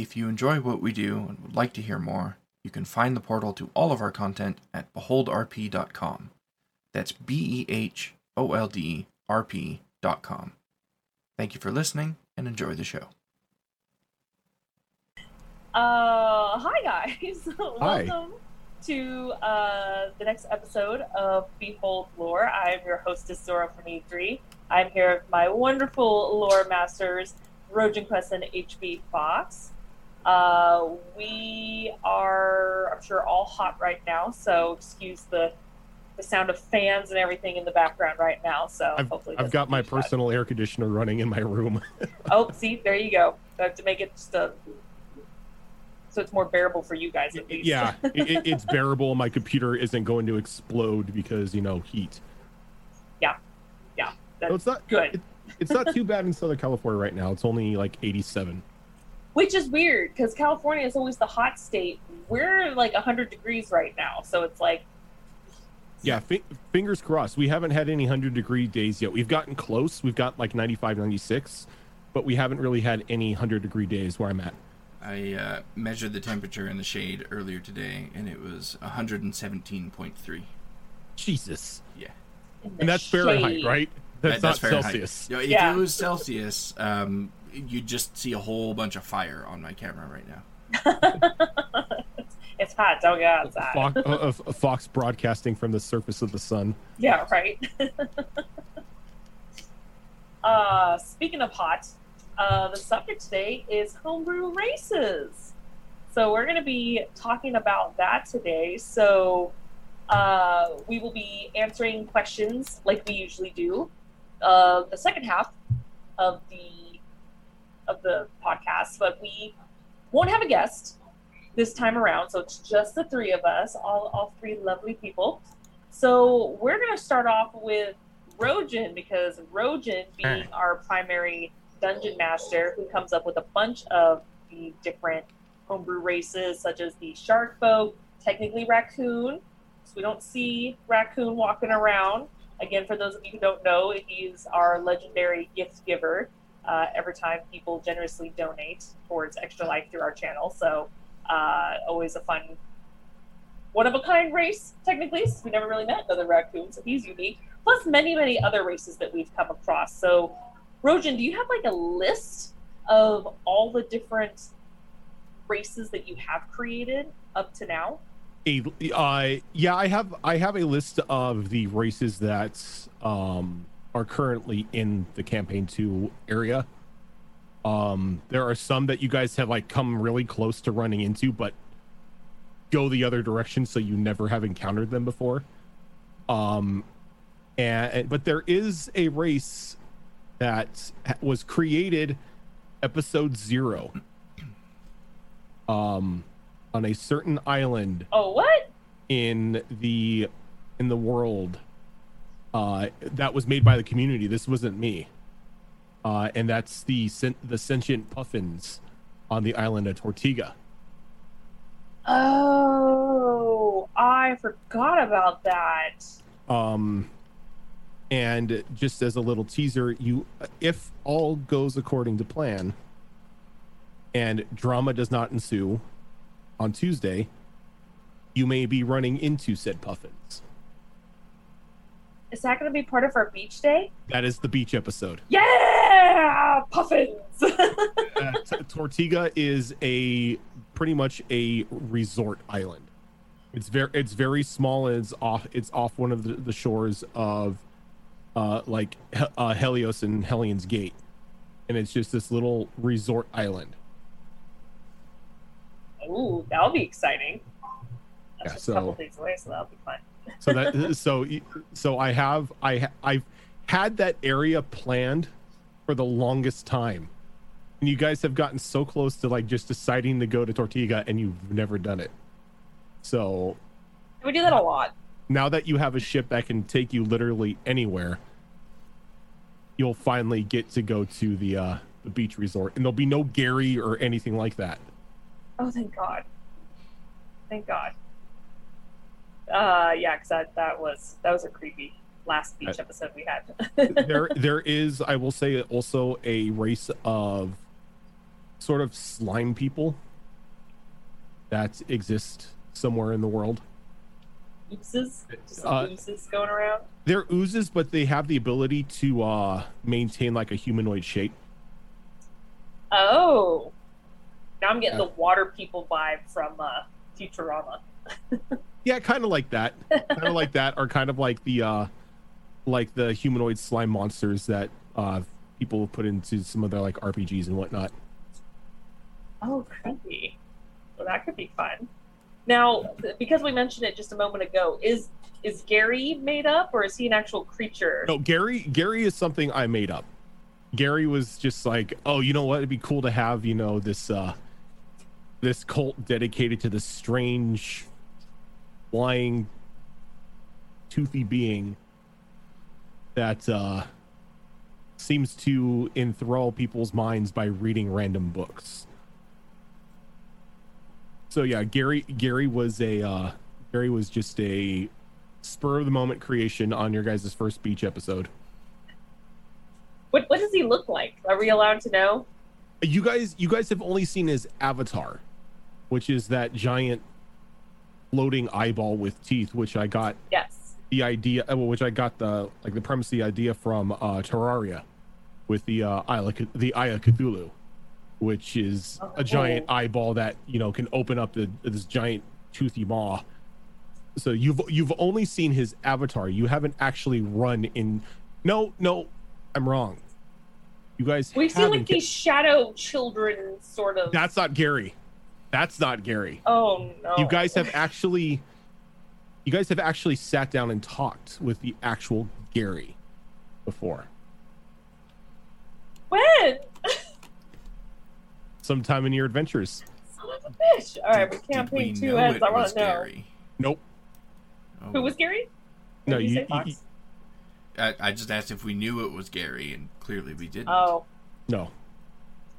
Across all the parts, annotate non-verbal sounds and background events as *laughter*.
If you enjoy what we do and would like to hear more, you can find the portal to all of our content at beholdrp.com. That's B E H O L D R P.com. Thank you for listening and enjoy the show. Uh, hi guys. *laughs* Hi. Welcome to uh, the next episode of Behold Lore. I'm your hostess Zora from E3. I'm here with my wonderful lore masters, Rojan Quest and HB Fox. Uh, we are, I'm sure, all hot right now, so excuse the the sound of fans and everything in the background right now. So I've, hopefully, I've got my bad. personal air conditioner running in my room. *laughs* Oh, see, there you go. I have to make it just a so it's more bearable for you guys at least. yeah, *laughs* it- it's bearable. My computer isn't going to explode because you know heat. Yeah, yeah, that's So it's not good. it- it's not too bad in Southern California right now. It's only like 87. Which is weird because California is always the hot state. We're like 100 degrees right now, so it's like Yeah, fi- fingers crossed. We haven't had any 100 degree days yet. We've gotten close. We've got like 95, 96, but we haven't really had any 100 degree days where I'm at. I uh, measured the temperature in the shade earlier today, and it was 117.3. Jesus. Yeah. And that's Fahrenheit, right? That's, That- not Fahrenheit. Celsius. You know, if Yeah. it was Celsius, um, you'd just see a whole bunch of fire on my camera right now. *laughs* it's hot. Don't go outside. Fox, uh, uh, Fox broadcasting from the surface of the sun. Yeah, right. *laughs* uh, speaking of hot, uh, the subject today is homebrew races. So we're going to be talking about that today. So uh, we will be answering questions like we usually do. Uh, the second half of the of the podcast, but we won't have a guest this time around. So it's just the three of us, all all three lovely people. So we're going to start off with Rojan because Rojan, being our primary dungeon master, who comes up with a bunch of the different homebrew races, such as the shark folk, technically raccoon. So we don't see raccoon walking around. Again, for those of you who don't know, he's our legendary gift giver. Uh, every time people generously donate towards Extra Life through our channel, so uh, always a fun one of a kind race, technically, since we never really met another raccoon, so he's unique. Plus, many, many other races that we've come across. So, Rojan, do you have like a list of all the different races that you have created up to now? a uh yeah i have i have a list of the races that um are currently in the campaign 2 area. Um there are some that you guys have like come really close to running into but go the other direction so you never have encountered them before. Um and but there is a race that was created episode 0 um on a certain island Oh, what? in the in the world uh that was made by the community. This wasn't me. Uh and that's the sen- the sentient puffins on the island of tortiga Oh, I forgot about that. um and just as a little teaser you if all goes according to plan and drama does not ensue on tuesday you may be running into said puffins Is that going to be part of our beach day? that is the beach episode Yeah, puffins. *laughs* uh, T- Tortiga is a pretty much a resort island. It's very it's very small and it's off it's off one of the, the shores of uh like uh, Helios and Helion's Gate, and it's just this little resort island. Ooh, that'll be exciting. That's Yeah, just so- a couple days away, so that'll be fun. So that so so I have I I've had that area planned for the longest time. And you guys have gotten so close to like just deciding to go to Tortiga and you've never done it. So We do that a lot. now that you have a ship that can take you literally anywhere, you'll finally get to go to the uh the beach resort and there'll be no Gary or anything like that. Oh, thank God. Thank God. Uh, yeah, because that, that was that was a creepy last beach episode we had. *laughs* there there is I will say also a race of sort of slime people that exist somewhere in the world. Oozes? Just Uh, oozes going around? They're oozes, but they have the ability to uh, maintain like a humanoid shape. Oh. Now I'm getting Yeah. the water people vibe from uh, Futurama. *laughs* Yeah, kind of like that. kind of like that, or kind of like the uh, like the humanoid slime monsters that uh, people put into some of their like RPGs and whatnot. Oh, creepy. Well, that could be fun. Now, because we mentioned it just a moment ago, is is Gary made up or is he an actual creature? No, Gary. Gary is something I made up. Gary was just like, oh, you know what? It'd be cool to have you know this uh, this cult dedicated to the strange, flying, toothy being that uh, seems to enthrall people's minds by reading random books. So yeah, Gary. Gary was a uh, Gary was just a spur of the moment creation on your guys' first beach episode. What what does he look like? Are we allowed to know? You guys, you guys have only seen his avatar, which is that giant floating eyeball with teeth, which I got Yes. the idea, uh, which I got the like the premise, the idea from uh, Terraria, with the uh, Eye of the Eye of Cthulhu, which is a giant Oh. eyeball that you know can open up the, this giant toothy maw. So you've you've only seen his avatar. You haven't actually run in. No, no, I'm wrong. You guys We've seen like these shadow children sort of that's not Gary. That's not Gary. Oh no. You guys have actually you guys have actually sat down and talked with the actual Gary before. when? *laughs* Sometime in your adventures. Son of a bitch. Alright, Did- with did campaign two know ends, it I wanna was know. Gary? Nope. Oh, Who was Gary? No, Did you- say you- Fox? you- I, I just asked if we knew it was Gary, and clearly we didn't. Oh. No.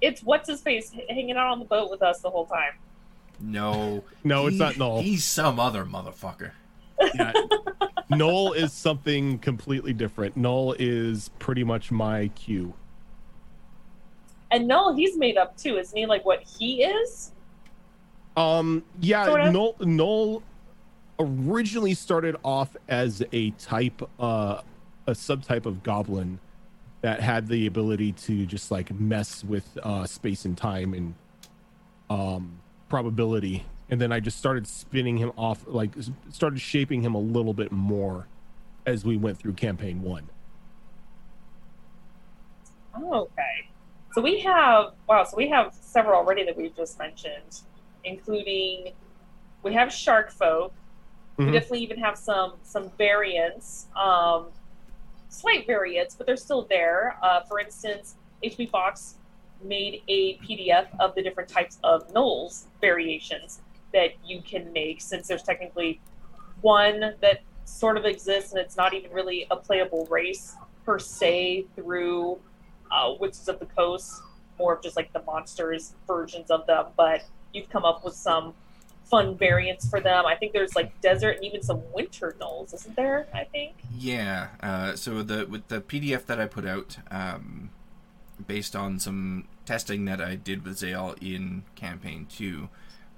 It's what's his face hanging out on the boat with us the whole time. No. No, it's not Noel. He's some other motherfucker. Yeah. *laughs* Noel is something completely different. Noel is pretty much my Q. And Noel, he's made up too, isn't he? Like what he is? Um, yeah, Sort of. Noel, Noel originally started off as a type, uh, a subtype of goblin that had the ability to just like mess with uh, space and time and um, probability. And then I just started spinning him off, like started shaping him a little bit more as we went through campaign one. Oh, okay. So we have wow, so we have several already that we've just mentioned, including we have shark folk. We Mhm. definitely even have some some variants, um, slight variants, but they're still there. Uh, for instance, HB Fox made a PDF of the different types of gnolls variations that you can make, since there's technically one that sort of exists and it's not even really a playable race per se through uh, Wizards of the Coast, more of just like the monsters versions of them, but you've come up with some fun variants for them. I think there's like desert and even some winter gnolls, isn't there? I think. Yeah. Uh, so the with the PDF that I put out, um, based on some testing that I did with Zale in campaign two,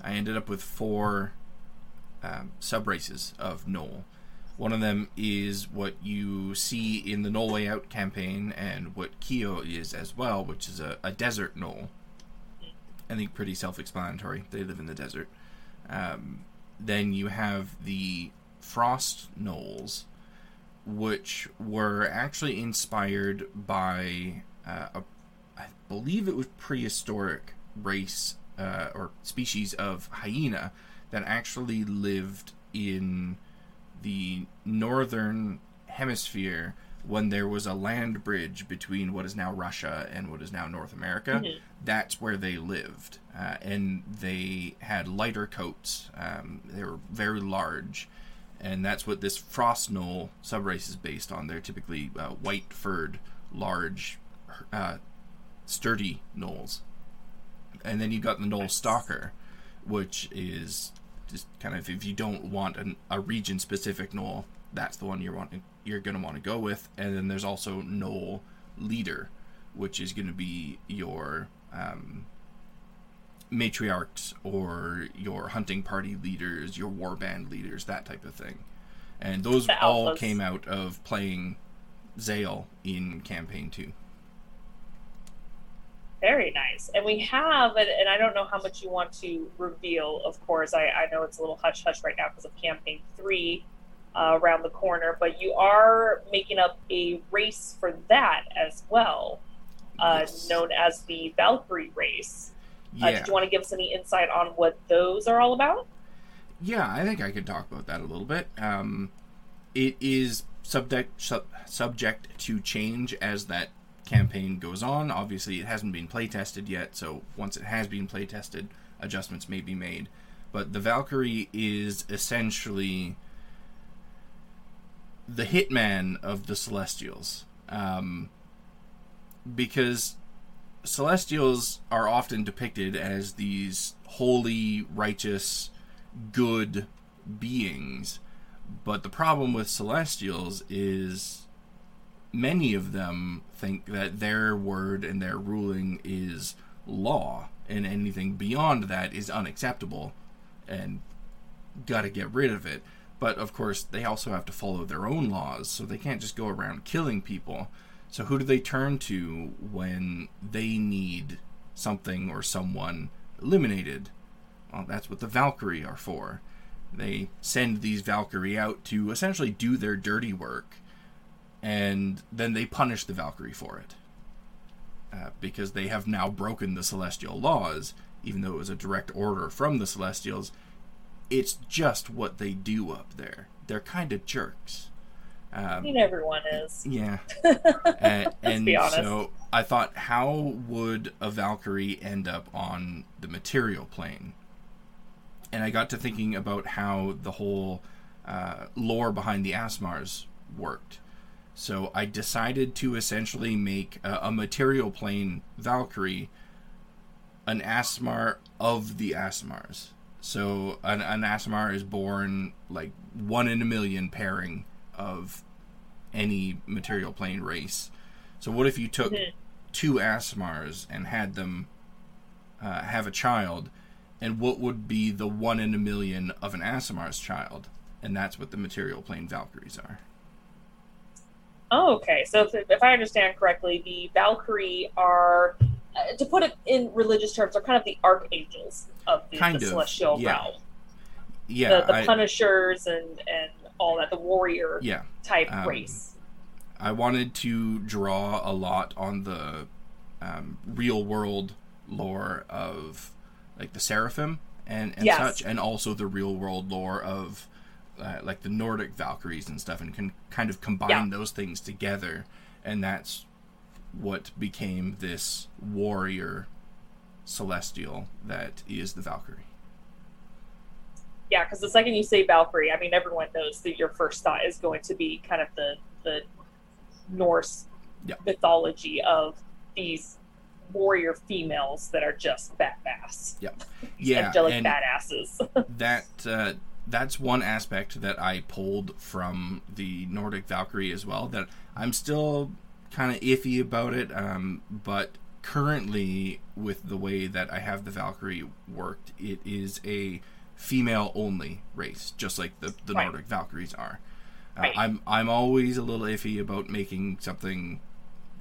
I ended up with four um, sub races of Gnoll. One of them is what you see in the Gnoll Way Out campaign, and what Keo is as well, which is a, a desert Gnoll. I think pretty self-explanatory. They live in the desert. Um, then you have the Frost Gnolls, which were actually inspired by uh, a, I believe it was prehistoric race uh, or species of hyena that actually lived in the northern hemisphere when there was a land bridge between what is now Russia and what is now North America. Mhm. That's where they lived, uh, and they had lighter coats. Um, they were very large, and that's what this frost gnoll subrace is based on. They're typically uh, white furred, large, uh, sturdy gnolls. And then you've got the gnoll Nice. stalker, which is just kind of if you don't want an, a region specific gnoll, that's the one you're wanting you're going to want to go with. And then there's also gnoll leader, which is going to be your um, matriarchs or your hunting party leaders, your warband leaders, that type of thing. And those The all alphas. came out of playing Zale in campaign two. Very nice. And we have, and, and I don't know how much you want to reveal, of course. I, I know it's a little hush hush right now because of campaign three uh, around the corner, but you are making up a race for that as well, uh, Yes. known as the Valkyrie race. Uh, did you want to give us any insight on what those are all about? Yeah, I think I could talk about that a little bit. Um, it is subject sub, subject to change as that campaign goes on. Obviously, it hasn't been play tested yet, so once it has been play tested, adjustments may be made. But the Valkyrie is essentially the hitman of the Celestials, um, because Celestials are often depicted as these holy, righteous, good beings. But the problem with Celestials is many of them think that their word and their ruling is law, and anything beyond that is unacceptable and gotta get rid of it. But of course, they also have to follow their own laws, so they can't just go around killing people. So, who do they turn to when they need something or someone eliminated? Well, that's what the Valkyrie are for. They send these Valkyrie out to essentially do their dirty work, and then they punish the Valkyrie for it. Uh, because they have now broken the celestial laws, even though it was a direct order from the celestials. It's just what they do up there. They're kind of jerks. I Um, mean, everyone is. *laughs* yeah. *laughs* Uh, and be honest. so I thought, how would a Valkyrie end up on the material plane? And I got to thinking about how the whole uh, lore behind the Aasimars worked. So I decided to essentially make a, a material plane Valkyrie an Aasimar of the Aasimars. So an, an Aasimar is born like one in a million pairing of any material plane race. So what if you took Mhm. two Aasimars and had them uh, have a child, and what would be the one in a million of an Aasimar's child? And that's what the material plane Valkyries are. Oh, okay. So if, if I understand correctly, the Valkyrie are, uh, to put it in religious terms, are kind of the archangels of the, Kind the of, celestial yeah. realm. Yeah, the the I, punishers and and all that, the warrior yeah. type Um, race. I wanted to draw a lot on the um, real world lore of like the Seraphim and, and Yes. such, and also the real world lore of uh, like the Nordic Valkyries and stuff, and can kind of combine Yeah. those things together, and that's what became this warrior celestial that is the Valkyrie. Yeah, because the second you say Valkyrie, I mean everyone knows that your first thought is going to be kind of the the Norse Yeah. mythology of these warrior females that are just badass, Yeah, *laughs* angelic and badasses. *laughs* that uh, that's one aspect that I pulled from the Nordic Valkyrie as well. That I'm still kind of iffy about it, um, but currently with the way that I have the Valkyrie worked, it is a female only race, just like the the Right. Nordic Valkyries are. Uh, Right. I'm I'm always a little iffy about making something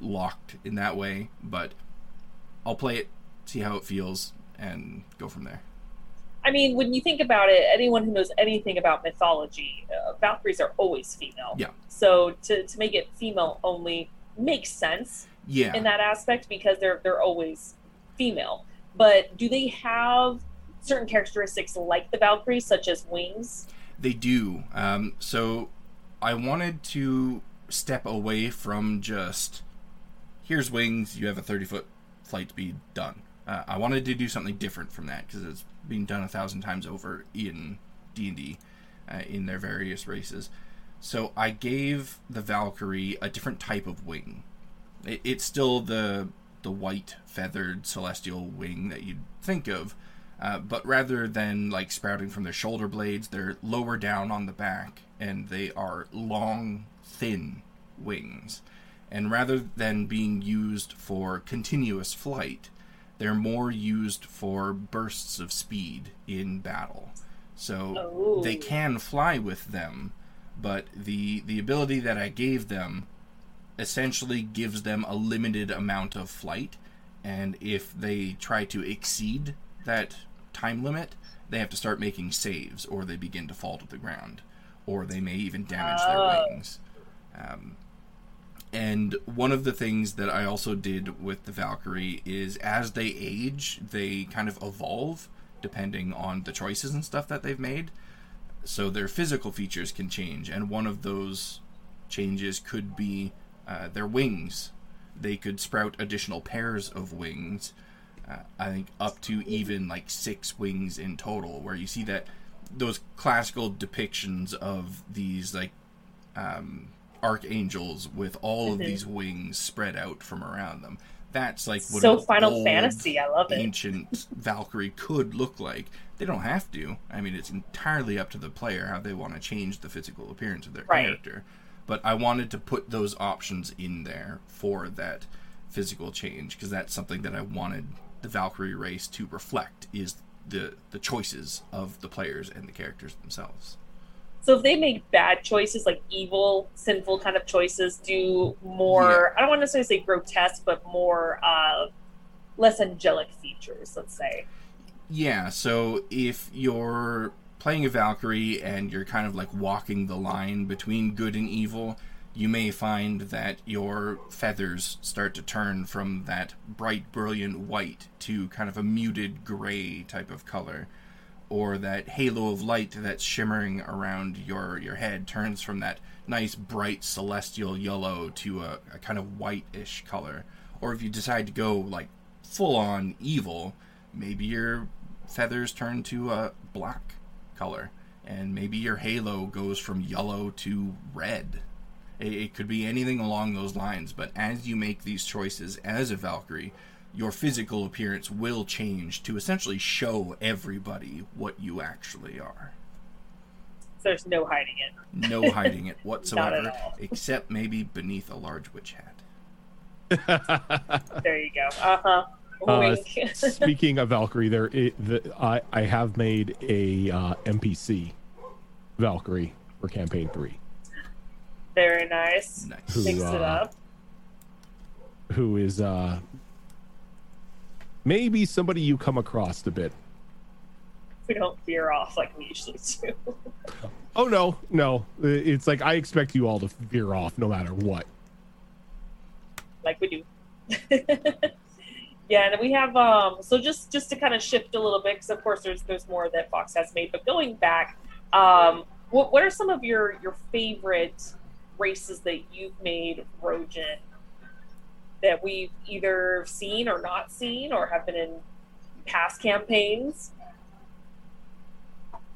locked in that way, but I'll play it, see how it feels, and go from there. I mean, when you think about it, anyone who knows anything about mythology, uh, Valkyries are always female. Yeah. So to, to make it female only makes sense Yeah. in that aspect because they're they're always female. But do they have certain characteristics like the Valkyries, such as wings? They do. Um, so I wanted to step away from just here's wings, you have a 30 foot flight speed, done. Uh, I wanted to do something different from that because it's been done a thousand times over in D and D, uh, in their various races. So I gave the Valkyrie a different type of wing. It, it's still the the white feathered celestial wing that you'd think of, uh, but rather than like sprouting from their shoulder blades, they're lower down on the back and they are long, thin wings. And rather than being used for continuous flight, they're more used for bursts of speed in battle. So Oh. they can fly with them, but the the ability that I gave them essentially gives them a limited amount of flight, and if they try to exceed that time limit, they have to start making saves, or they begin to fall to the ground, or they may even damage Oh. their wings. Um, and one of the things that I also did with the Valkyrie is as they age, they kind of evolve depending on the choices and stuff that they've made. So their physical features can change, and one of those changes could be uh, their wings. They could sprout additional pairs of wings. Uh, I think up to even like six wings in total, where you see that those classical depictions of these like um, archangels with all of Mhm. these wings spread out from around them. That's like what so Final Fantasy. I love it. ancient Valkyrie could look like. They don't have to. I mean, it's entirely up to the player how they want to change the physical appearance of their Right. character. But I wanted to put those options in there for that physical change because that's something that I wanted the Valkyrie race to reflect is the the choices of the players and the characters themselves. So if they make bad choices, like evil, sinful kind of choices, do more. I don't want to necessarily say grotesque, but more uh, less angelic features. Let's say. Yeah, so if you're playing a Valkyrie and you're kind of like walking the line between good and evil, you may find that your feathers start to turn from that bright, brilliant white to kind of a muted gray type of color. Or that halo of light that's shimmering around your, your head turns from that nice, bright, celestial yellow to a, a kind of whitish color. Or if you decide to go like full on evil, maybe your feathers turn to a black color, and maybe your halo goes from yellow to red. It, it could be anything along those lines, but as you make these choices as a Valkyrie, your physical appearance will change to essentially show everybody what you actually are. So there's no hiding it. No *laughs* hiding it whatsoever, all. except maybe beneath a large witch hat. There you go. *laughs* Uh huh. Uh, Speaking of Valkyrie, there it, the, I I have made a uh, NPC Valkyrie for campaign three, Very nice. Nice. Who, Mix it uh, up. who is uh maybe somebody you come across a bit. We don't veer off like we usually do. *laughs* Oh no, no, it's like I expect you all to veer off no matter what. like we do. *laughs* yeah, and we have um. So just just to kind of shift a little bit, because of course there's there's more that Fox has made. But going back, um, what what are some of your your favorite races that you've made, Rojan, that we've either seen or not seen, or have been in past campaigns?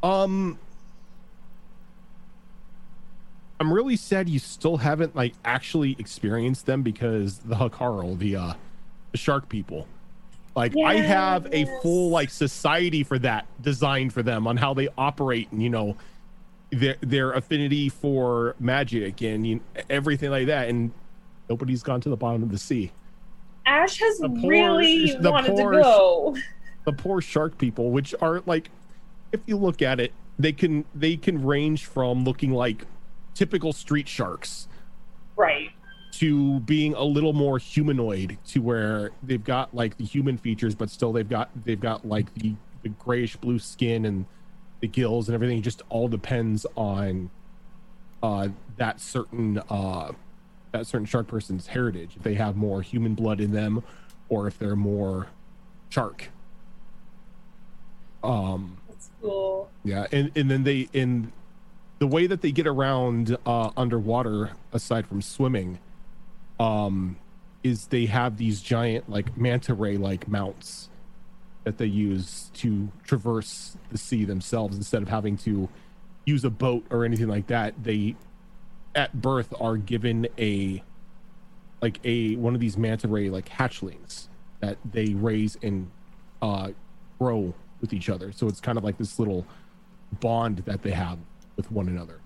Um I'm really sad you still haven't like actually experienced them because the Hakaru, the uh the shark people. Like I have a full like society for that designed for them on how they operate and you know their their affinity for magic and you know, everything like that and nobody's gone to the bottom of the sea. Ash has The poor- really the wanted poor- to go. *laughs* the poor shark people which are like if you look at it they can they can range from looking like typical street sharks Right. to being a little more humanoid to where they've got like the human features but still they've got they've got like the, the grayish blue skin and the gills and everything it just all depends on uh that certain uh that certain shark person's heritage if they have more human blood in them or if they're more shark um That's cool. yeah, and and then they in the way that they get around uh underwater aside from swimming um is they have these giant like manta ray like mounts that they use to traverse the sea themselves instead of having to use a boat or anything like that. They at birth are given a like a one of these manta ray like hatchlings that they raise and uh grow with each other. So it's kind of like this little bond that they have with one another.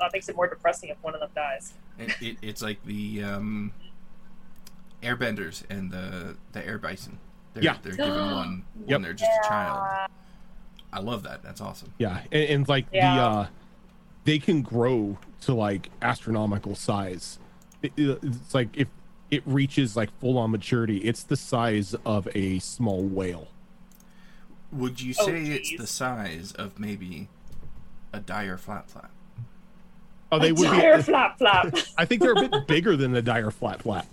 That makes it more depressing if one of them dies. It, it, it's like the um, Airbenders and the the air bison. They're, Yeah. they're given *gasps* one when Yep. they're just a child. I love that. That's awesome. Yeah, and, and like Yeah. the uh they can grow to like astronomical size. It- it- it's like if it reaches like full on maturity, it's the size of a small whale. Would you Oh, say it's the size of maybe a dire flap flap? Oh, they A would dire be. flap flap. I think they're a bit bigger than the dire flat flat.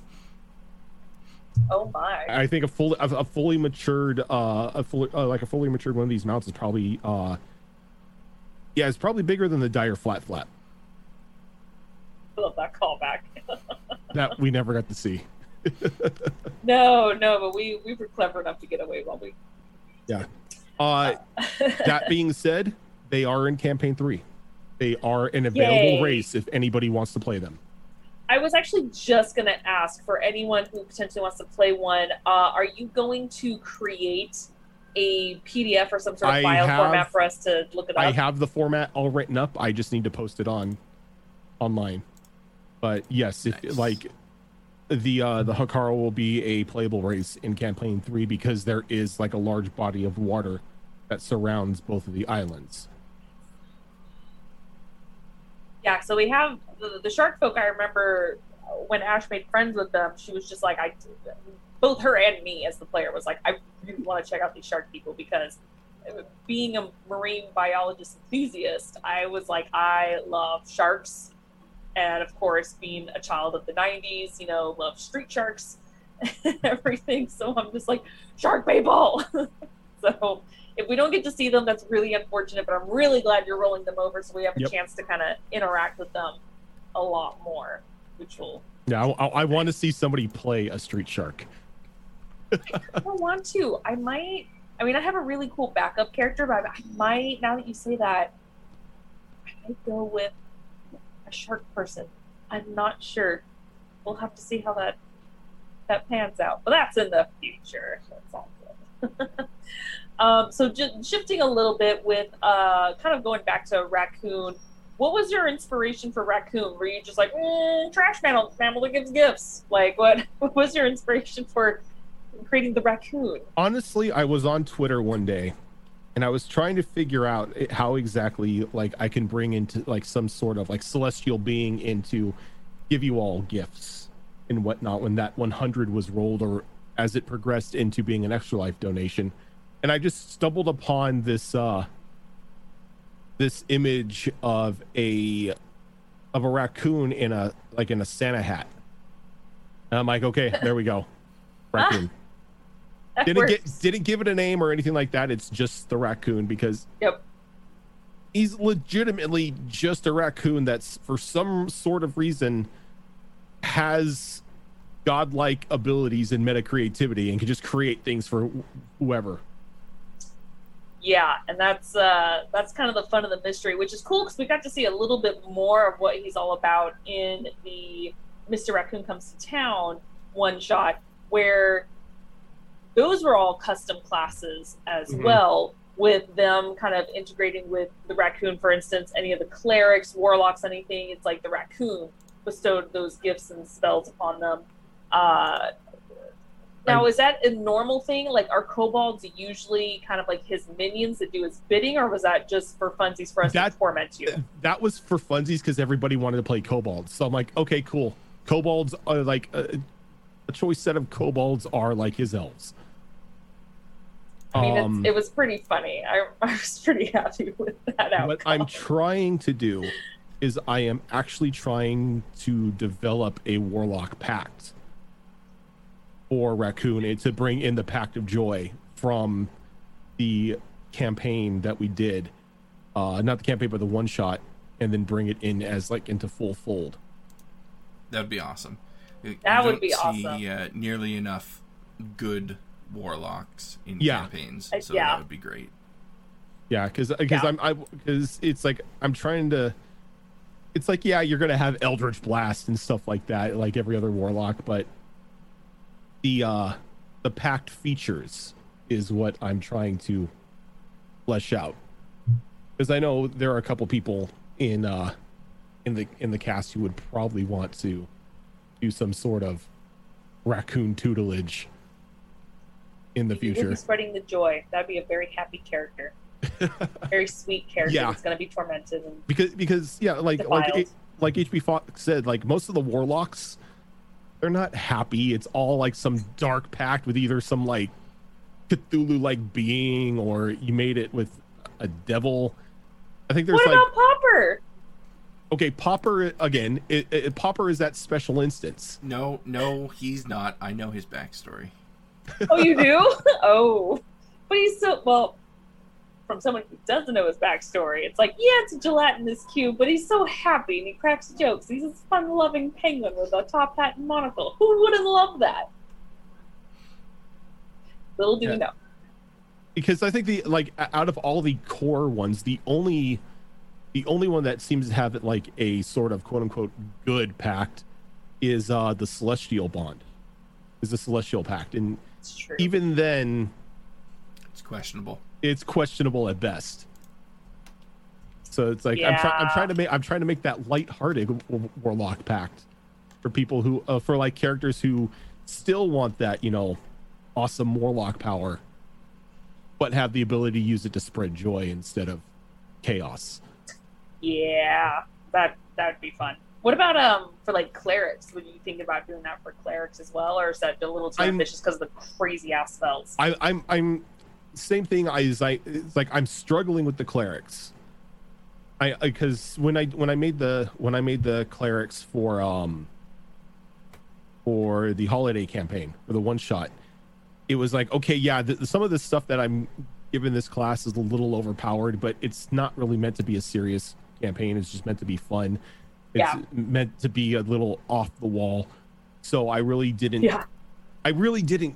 oh my. I think a fully a, a fully matured uh a fully uh, like a fully matured one of these mounts is probably uh yeah it's probably bigger than the dire flat flat I love that callback. *laughs* that we never got to see. no, no, but we we were clever enough to get away while we. Yeah. Uh, that being said, they are in campaign three. They are an available Yay. race if anybody wants to play them. I was actually just going to ask for anyone who potentially wants to play one. Uh, are you going to create a PDF or some sort of I file have- format for us to look it up? I have the format all written up. I just need to post it on online. But yes, if Nice. like the uh the Hakaro will be a playable race in campaign three because there is like a large body of water that surrounds both of the islands. Yeah, so we have the, the shark folk. I remember when Ash made friends with them, she was just like, I, both her and me as the player was like, I really want to check out these shark people because being a marine biologist enthusiast, I was like, I love sharks. And of course, being a child of the 90s, you know, love street sharks and *laughs* everything. So I'm just like, shark people. *laughs* so if we don't get to see them, that's really unfortunate. But I'm really glad you're rolling them over, so we have a Yep. chance to kind of interact with them a lot more, which will. Yeah, I, I, I want to see somebody play a street shark. I don't want to. I might. I mean, I have a really cool backup character, but I might. Now that you say that, I might go with a shark person. I'm not sure. We'll have to see how that that pans out. But that's in the future. *laughs* That's all good. *laughs* um, so just shifting a little bit with uh, kind of going back to raccoon. What was your inspiration for raccoon? Were you just like mm, trash mammal, mammal that gives gifts? Like what? *laughs* What was your inspiration for creating the raccoon? honestly i was on twitter one day and i was trying to figure out how exactly like i can bring into like some sort of like celestial being into give you all gifts and whatnot when that 100 was rolled or as it progressed into being an extra life donation. And i just stumbled upon this uh this image of a of a raccoon in a like in a santa hat. And i'm like okay there we go. *laughs* Raccoon *laughs* That didn't get didn't give it a name or anything like that. It's just the raccoon because Yep. he's legitimately just a raccoon that's for some sort of reason has godlike abilities and meta creativity and can just create things for wh- whoever. Yeah, and that's uh, that's kind of the fun of the mystery, which is cool because we got to see a little bit more of what he's all about in the Mr. Raccoon Comes to Town one shot, where those were all custom classes as Mhm. well, with them kind of integrating with the raccoon, for instance, any of the clerics, warlocks, anything. It's like the raccoon bestowed those gifts and spells upon them. Uh, now, is that a normal thing? Like, are kobolds usually kind of like his minions that do his bidding, or was that just for funsies for us That- to torment you? That was for funsies because everybody wanted to play kobolds. So I'm like, okay, cool. Kobolds are like a, a choice set of kobolds are like his elves. I mean, Um, it's, it was pretty funny. I, I was pretty *laughs* happy with that outcome. what I'm trying to do is I am actually trying to develop a warlock pact for raccoon and to bring in the pact of joy from the campaign that we did uh not the campaign but the one shot and then bring it in as like into full fold That'd be awesome. You That would don't be see, awesome. Uh, nearly enough good warlocks in Yeah. campaigns, Uh, so yeah. that would be great. yeah because because Yeah. i'm i because it's like i'm trying to it's like yeah you're gonna have eldritch blast and stuff like that like every other warlock but the uh the pact features is what i'm trying to flesh out because i know there are a couple people in uh in the in the cast who would probably want to do some sort of raccoon tutelage in the He would future. be spreading the joy. That'd be a very happy character, *laughs* very sweet character Yeah. that's going to be tormented and because because yeah, like like defiled. it, like HB Fox said, like most of the warlocks, they're not happy. It's all like some dark pact with either some like Cthulhu like being or you made it with a devil. I think there's what like about Popper? okay, Popper again. It, it, Popper is that special instance. No, no, he's not. I know his backstory. *laughs* Oh, you do? oh, but he's so well. From someone who doesn't know his backstory, it's like, yeah, it's a gelatinous cube, but he's so happy and he cracks jokes. He's this fun-loving penguin with a top hat and monocle. Who wouldn't love that? Little do Yeah. we know. because I think the like out of all the core ones, the only the only one that seems to have like a sort of quote unquote good pact is uh the celestial bond. Is the celestial pact, and It's true. even then, It's questionable. it's questionable at best. So it's like I'm, try- I'm trying to make I'm trying to make that lighthearted w- warlock pact for people who uh, for like characters who still want that you know awesome warlock power, but have the ability to use it to spread joy instead of chaos. Yeah, that that would be fun. What about um for like clerics? Would you think about doing that for clerics as well, or is that a little too I'm- ambitious because of the crazy ass spells? I, I'm I'm same thing as I it's like I'm struggling with the clerics. I because when I when I made the when I made the clerics for um for the holiday campaign for the one shot, it was like okay yeah the, some of the stuff that I'm given this class is a little overpowered, but it's not really meant to be a serious campaign. It's just meant to be fun. It's Yeah. meant to be a little off the wall. So I really didn't Yeah, I really didn't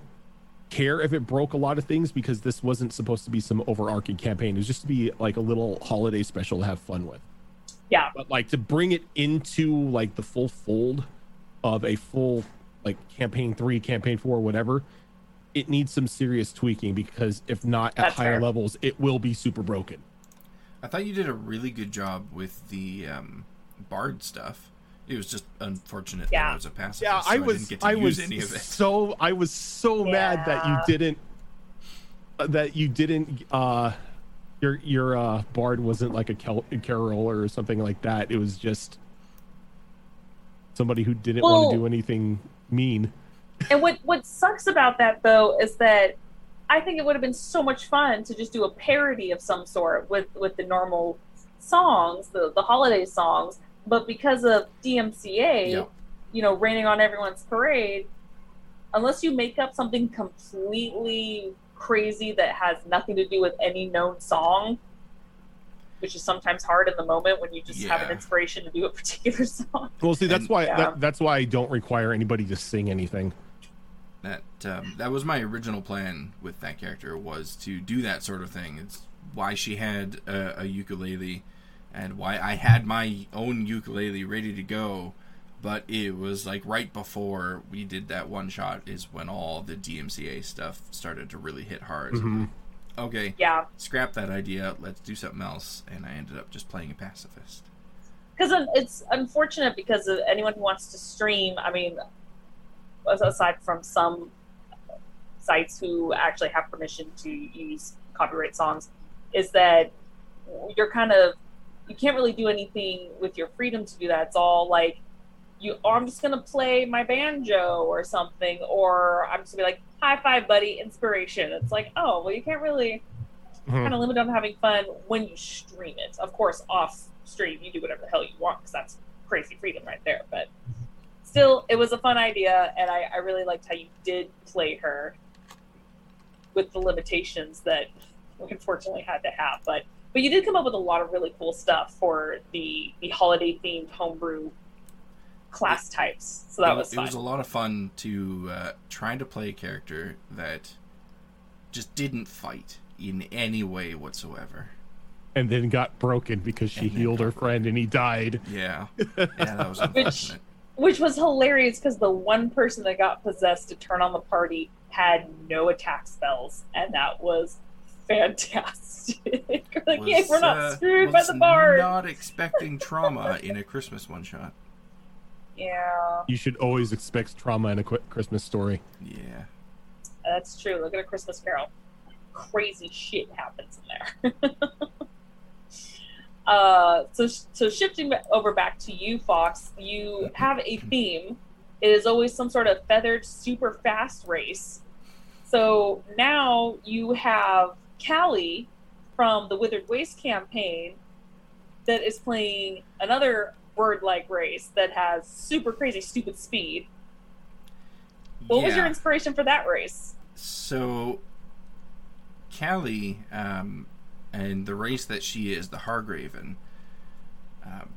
care if it broke a lot of things because this wasn't supposed to be some overarching campaign. It was just to be like a little holiday special to have fun with. yeah, But like to bring it into like the full fold of a full like campaign three, campaign four, whatever, it needs some serious tweaking because if not at That's higher fair. levels, it will be super broken. I thought you did a really good job with the um, bard stuff. It was just unfortunate that Yeah. I was a pacifist. Yeah, so I I was didn't get to I use was any of it. so I was so mad that you didn't uh, that you didn't uh your your uh bard wasn't like a kel- a caroler or something like that. It was just somebody who didn't want to do anything mean. And what what sucks about that though is that I think it would have been so much fun to just do a parody of some sort with with the normal songs, the the holiday songs, but because of DMCA, Yeah. you know, raining on everyone's parade, unless you make up something completely crazy that has nothing to do with any known song, which is sometimes hard in the moment when you just have an inspiration to do a *laughs* particular song. Well, see, that's And- why Yeah. that, that's why I don't require anybody to sing anything. That um, that was my original plan with that character was to do that sort of thing. It's why she had a, a ukulele, and why I had my own ukulele ready to go. But it was like right before we did that one shot is when all the DMCA stuff started to really hit hard. So, Mhm. okay, Yeah. scrap that idea. Let's do something else. And I ended up just playing a pacifist. because it's unfortunate because of anyone who wants to stream i mean aside from some sites who actually have permission to use copyright songs is that you're kind of you can't really do anything with your freedom to do that it's all like you or i'm just going to play my banjo or something or i'm just to be like high five buddy inspiration it's like oh well you can't really Mhm. kind of limit on having fun when you stream it. Of course, off stream, you do whatever the hell you want because that's crazy freedom right there. But still, it was a fun idea, and I, I really liked how you did play her with the limitations that we unfortunately had to have. But but you did come up with a lot of really cool stuff for the the holiday themed homebrew class types. So that it, was it was a lot of fun to uh, trying to play a character that just didn't fight in any way whatsoever. And then got broken because she And healed her got friend and he died. Yeah, yeah, *laughs* that was unfortunate. which was hilarious because the one person that got possessed to turn on the party had no attack spells, and that was fantastic. *laughs* like, yeah, we're not uh, screwed by the bard. Not expecting trauma in a Christmas one shot. Yeah, You should always expect trauma in a quick Christmas story. Yeah. that's true. Look at a Christmas Carol. Crazy shit happens in there. *laughs* uh, so so shifting over back to you, Fox. You have a theme. It is always some sort of feathered, super fast race. So now you have Callie from the Withered Waste campaign that is playing another bird-like race that has super crazy, stupid speed. What was your inspiration for that race? So, Callie, um, and the race that she is, the Hargraven, um,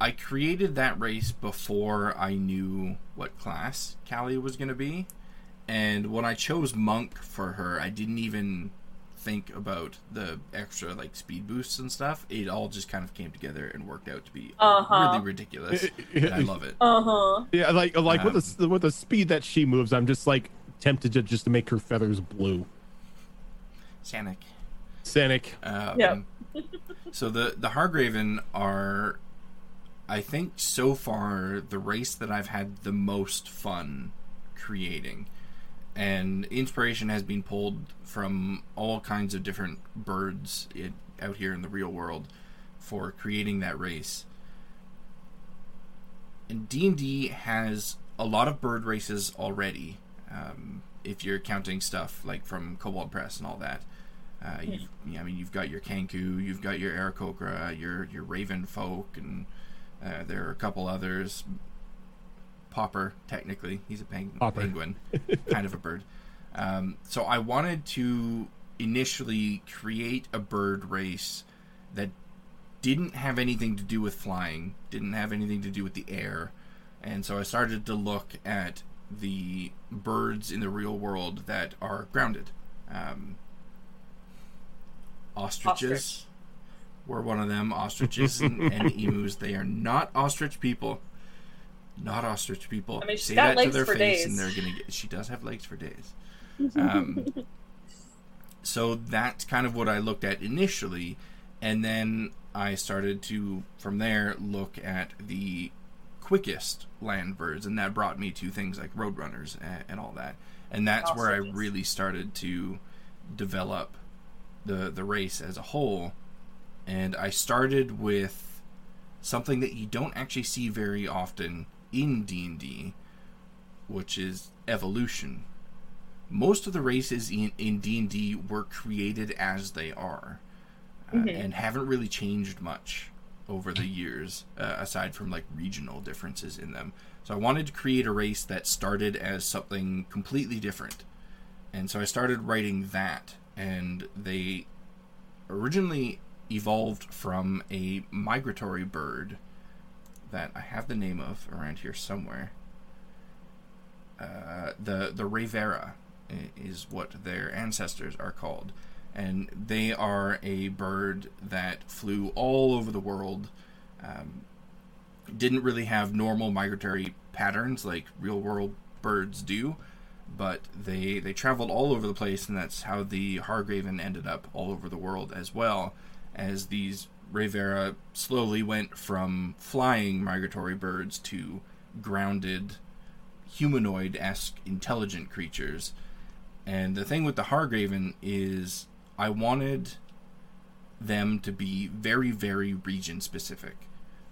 I created that race before I knew what class Callie was going to be. And when I chose Monk for her, I didn't even think about the extra like speed boosts and stuff. It all just kind of came together and worked out to be Uh-huh. really ridiculous. and I love it. Uh huh. Yeah, like like with Um, the with the speed that she moves, I'm just like tempted to just to make her feathers blue. Sanic. Sanic. Um, Yeah. *laughs* so the the Hargraven are, I think, so far the race that I've had the most fun creating, and inspiration has been pulled from all kinds of different birds in, out here in the real world for creating that race. And D and D has a lot of bird races already. Um, if you're counting stuff like from Kobold Press and all that. Uh, you, I mean, you've got your Kenku, you've got your Aarakocra, your your Raven folk, and uh, there are a couple others. Popper, technically, he's a peng- penguin, *laughs* kind of a bird. Um, so I wanted to initially create a bird race that didn't have anything to do with flying, didn't have anything to do with the air, and so I started to look at the birds in the real world that are grounded. Um, ostriches Ostrich. were one of them. Ostriches and, and emus. They are not ostrich people. Not ostrich people. I mean, she's Say got that legs to their face, days. and they're gonna get. She does have legs for days. *laughs* Um, so that's kind of what I looked at initially, and then I started to, from there, look at the quickest land birds, and that brought me to things like roadrunners and, and all that. And that's where I really started to develop the the race as a whole. And I started with something that you don't actually see very often in D and D, which is evolution. Most of the races in in D and D were created as they are, uh, Mhm. and haven't really changed much over the years, uh, aside from like regional differences in them. So I wanted to create a race that started as something completely different, and so I started writing that, and they originally evolved from a migratory bird that I have the name of around here somewhere. Uh, the the Revera is what their ancestors are called, and they are a bird that flew all over the world. Um, didn't really have normal migratory patterns like real world birds do, but they they traveled all over the place, and that's how the Hargraven ended up all over the world as well, as these Revera slowly went from flying migratory birds to grounded humanoid esque intelligent creatures. And the thing with the Hargraven is I wanted them to be very, very region specific.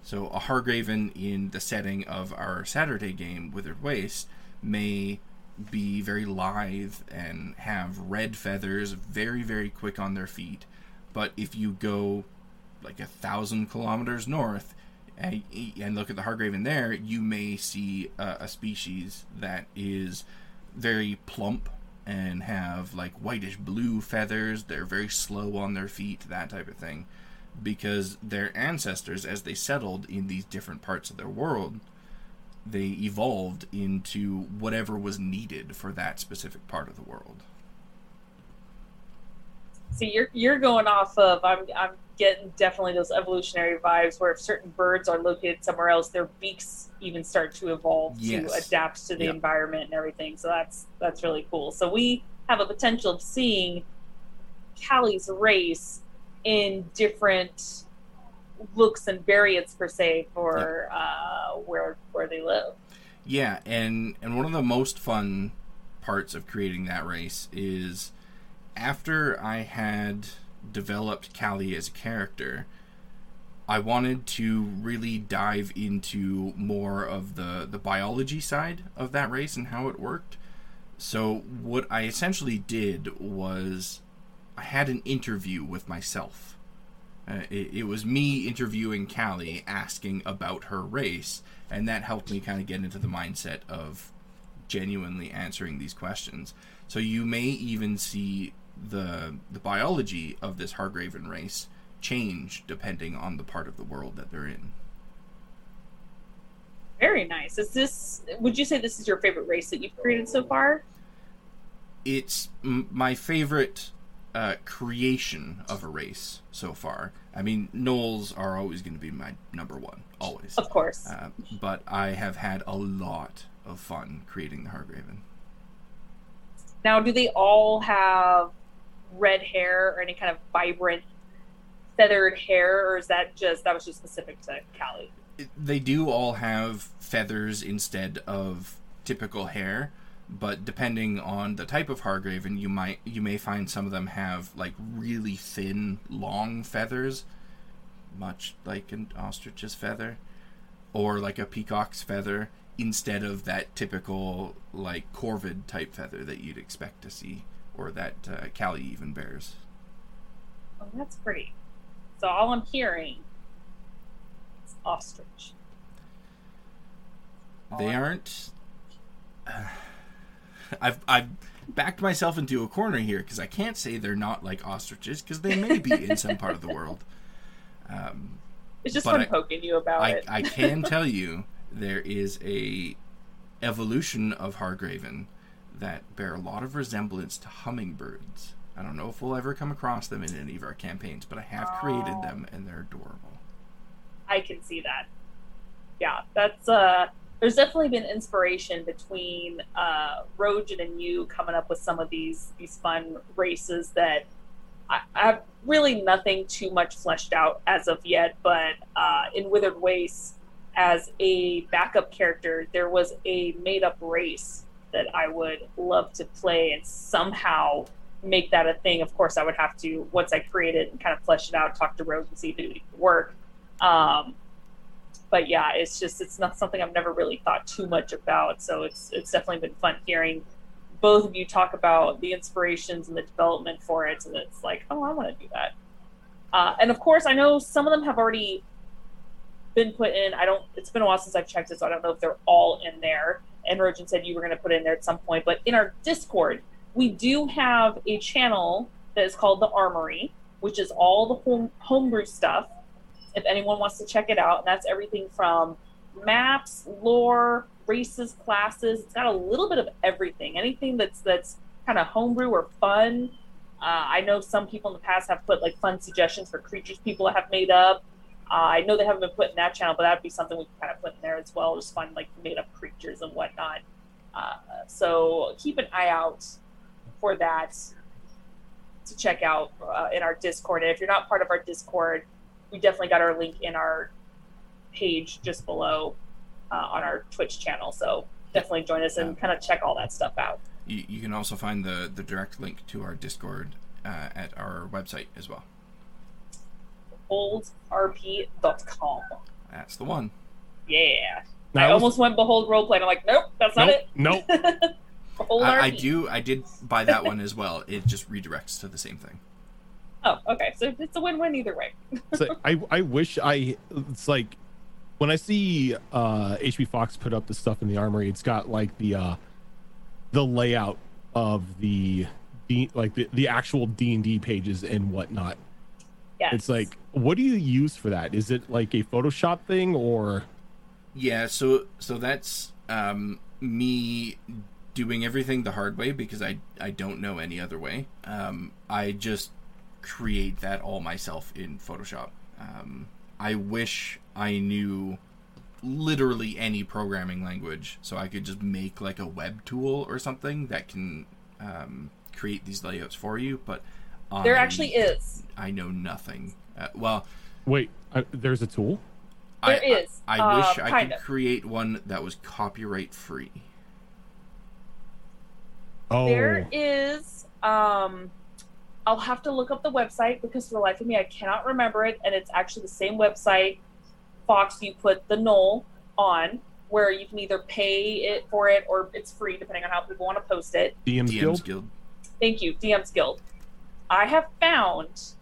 So a Hargraven in the setting of our Saturday game, Withered Waste, may be very lithe and have red feathers, very, very quick on their feet. But if you go like a thousand kilometers north and, and look at the Hargraven there, you may see a, a species that is very plump and have like whitish blue feathers. They're very slow on their feet, that type of thing. Because their ancestors, as they settled in these different parts of their world, they evolved into whatever was needed for that specific part of the world. See, you're you're going off of I'm I'm getting definitely those evolutionary vibes where if certain birds are located somewhere else, their beaks even start to evolve Yes. to adapt to the Yep. environment and everything. So that's that's really cool. So we have a potential of seeing Callie's race in different looks and variants per se for uh, where where they live. Yeah, and and one of the most fun parts of creating that race is after I had developed Callie as a character, I wanted to really dive into more of the the biology side of that race and how it worked. So what I essentially did was I had an interview with myself. Uh, it, it was me interviewing Callie, asking about her race, and that helped me kind of get into the mindset of genuinely answering these questions. So you may even see the the biology of this Hargraven race change depending on the part of the world that they're in. Very nice. Is this? Would you say this is your favorite race that you've created so far? It's m- my favorite uh, creation of a race so far. I mean, Gnolls are always going to be my number one, always. Of course. Uh, but I have had a lot of fun creating the Hargraven. Now, do they all have red hair or any kind of vibrant feathered hair, or is that just that was just specific to Callie? They do all have feathers instead of typical hair, but depending on the type of Hargraven, you might you may find some of them have like really thin, long feathers, much like an ostrich's feather, or like a peacock's feather, instead of that typical like corvid type feather that you'd expect to see, or that uh, Callie even bears. Oh, that's pretty. So all I'm hearing is ostrich. They aren't. Uh, *sighs* I've I've backed myself into a corner here because I can't say they're not like ostriches because they may be in some part of the world. Um, It's just fun I- poking you about I, it. I can tell you there is a evolution of Hargraven that bear a lot of resemblance to hummingbirds. I don't know if we'll ever come across them in any of our campaigns, but I have created Oh. them and they're adorable. I can see that. Yeah, that's uh there's definitely been inspiration between uh Rojan and you coming up with some of these these fun races that I, I have really nothing too much fleshed out as of yet, but uh in Withered Waste as a backup character, there was a made up race that I would love to play and somehow make that a thing. Of course I would have to once I create it and kind of flesh it out, talk to Rose and see if it would work. Um, but yeah, it's just it's not something I've never really thought too much about. So it's it's definitely been fun hearing both of you talk about the inspirations and the development for it. And it's like, oh, I want to do that. Uh, and of course, I know some of them have already been put in. I don't. It's been a while since I've checked it, so I don't know if they're all in there. And Rojan said you were going to put it in there at some point. But in our Discord, we do have a channel that is called the Armory, which is all the home homebrew stuff if anyone wants to check it out. And that's everything from maps, lore, races, classes. It's got a little bit of everything. Anything that's that's kind of homebrew or fun. Uh, I know some people in the past have put like fun suggestions for creatures people have made up. Uh, I know they haven't been put in that channel, but that'd be something we can kind of put in there as well. Just fun like made up creatures and whatnot. Uh, so keep an eye out for that to check out uh, in our Discord. And if you're not part of our Discord, we definitely got our link in our page just below uh, on our Twitch channel. So definitely join us and kind of check all that stuff out. You, you can also find the, the direct link to our Discord uh, at our website as well. BeholdRP.com. That's the one. Yeah. Now, I almost went Behold Roleplay, and I'm like, nope, that's not it. nope. *laughs* Behold I, I do. I did buy that one as well. It just redirects to the same thing. *laughs* Oh, okay. So it's a win-win either way. *laughs* So I I wish I it's like when I see uh HB Fox put up the stuff in the armory, it's got like the uh the layout of the like the, the actual D and D pages and whatnot. Yes. It's like, what do you use for that? Is it like a Photoshop thing or? Yeah, so so that's um, me doing everything the hard way because I I don't know any other way. Um, I just create that all myself in Photoshop. Um, I wish I knew literally any programming language so I could just make like a web tool or something that can um, create these layouts for you. But there actually is. I know nothing. Uh, well, Wait, uh, there's a tool. There I, is, I, I uh, wish I could of. create one that was copyright free. Oh, There is. Um, I'll have to look up the website because for the life of me, I cannot remember it. And it's actually the same website, Fox. You put the Gnoll on, where you can either pay it for it or it's free, depending on how people want to post it. DM's, DM's Guild. Guild. Thank you, DM's Guild. I have found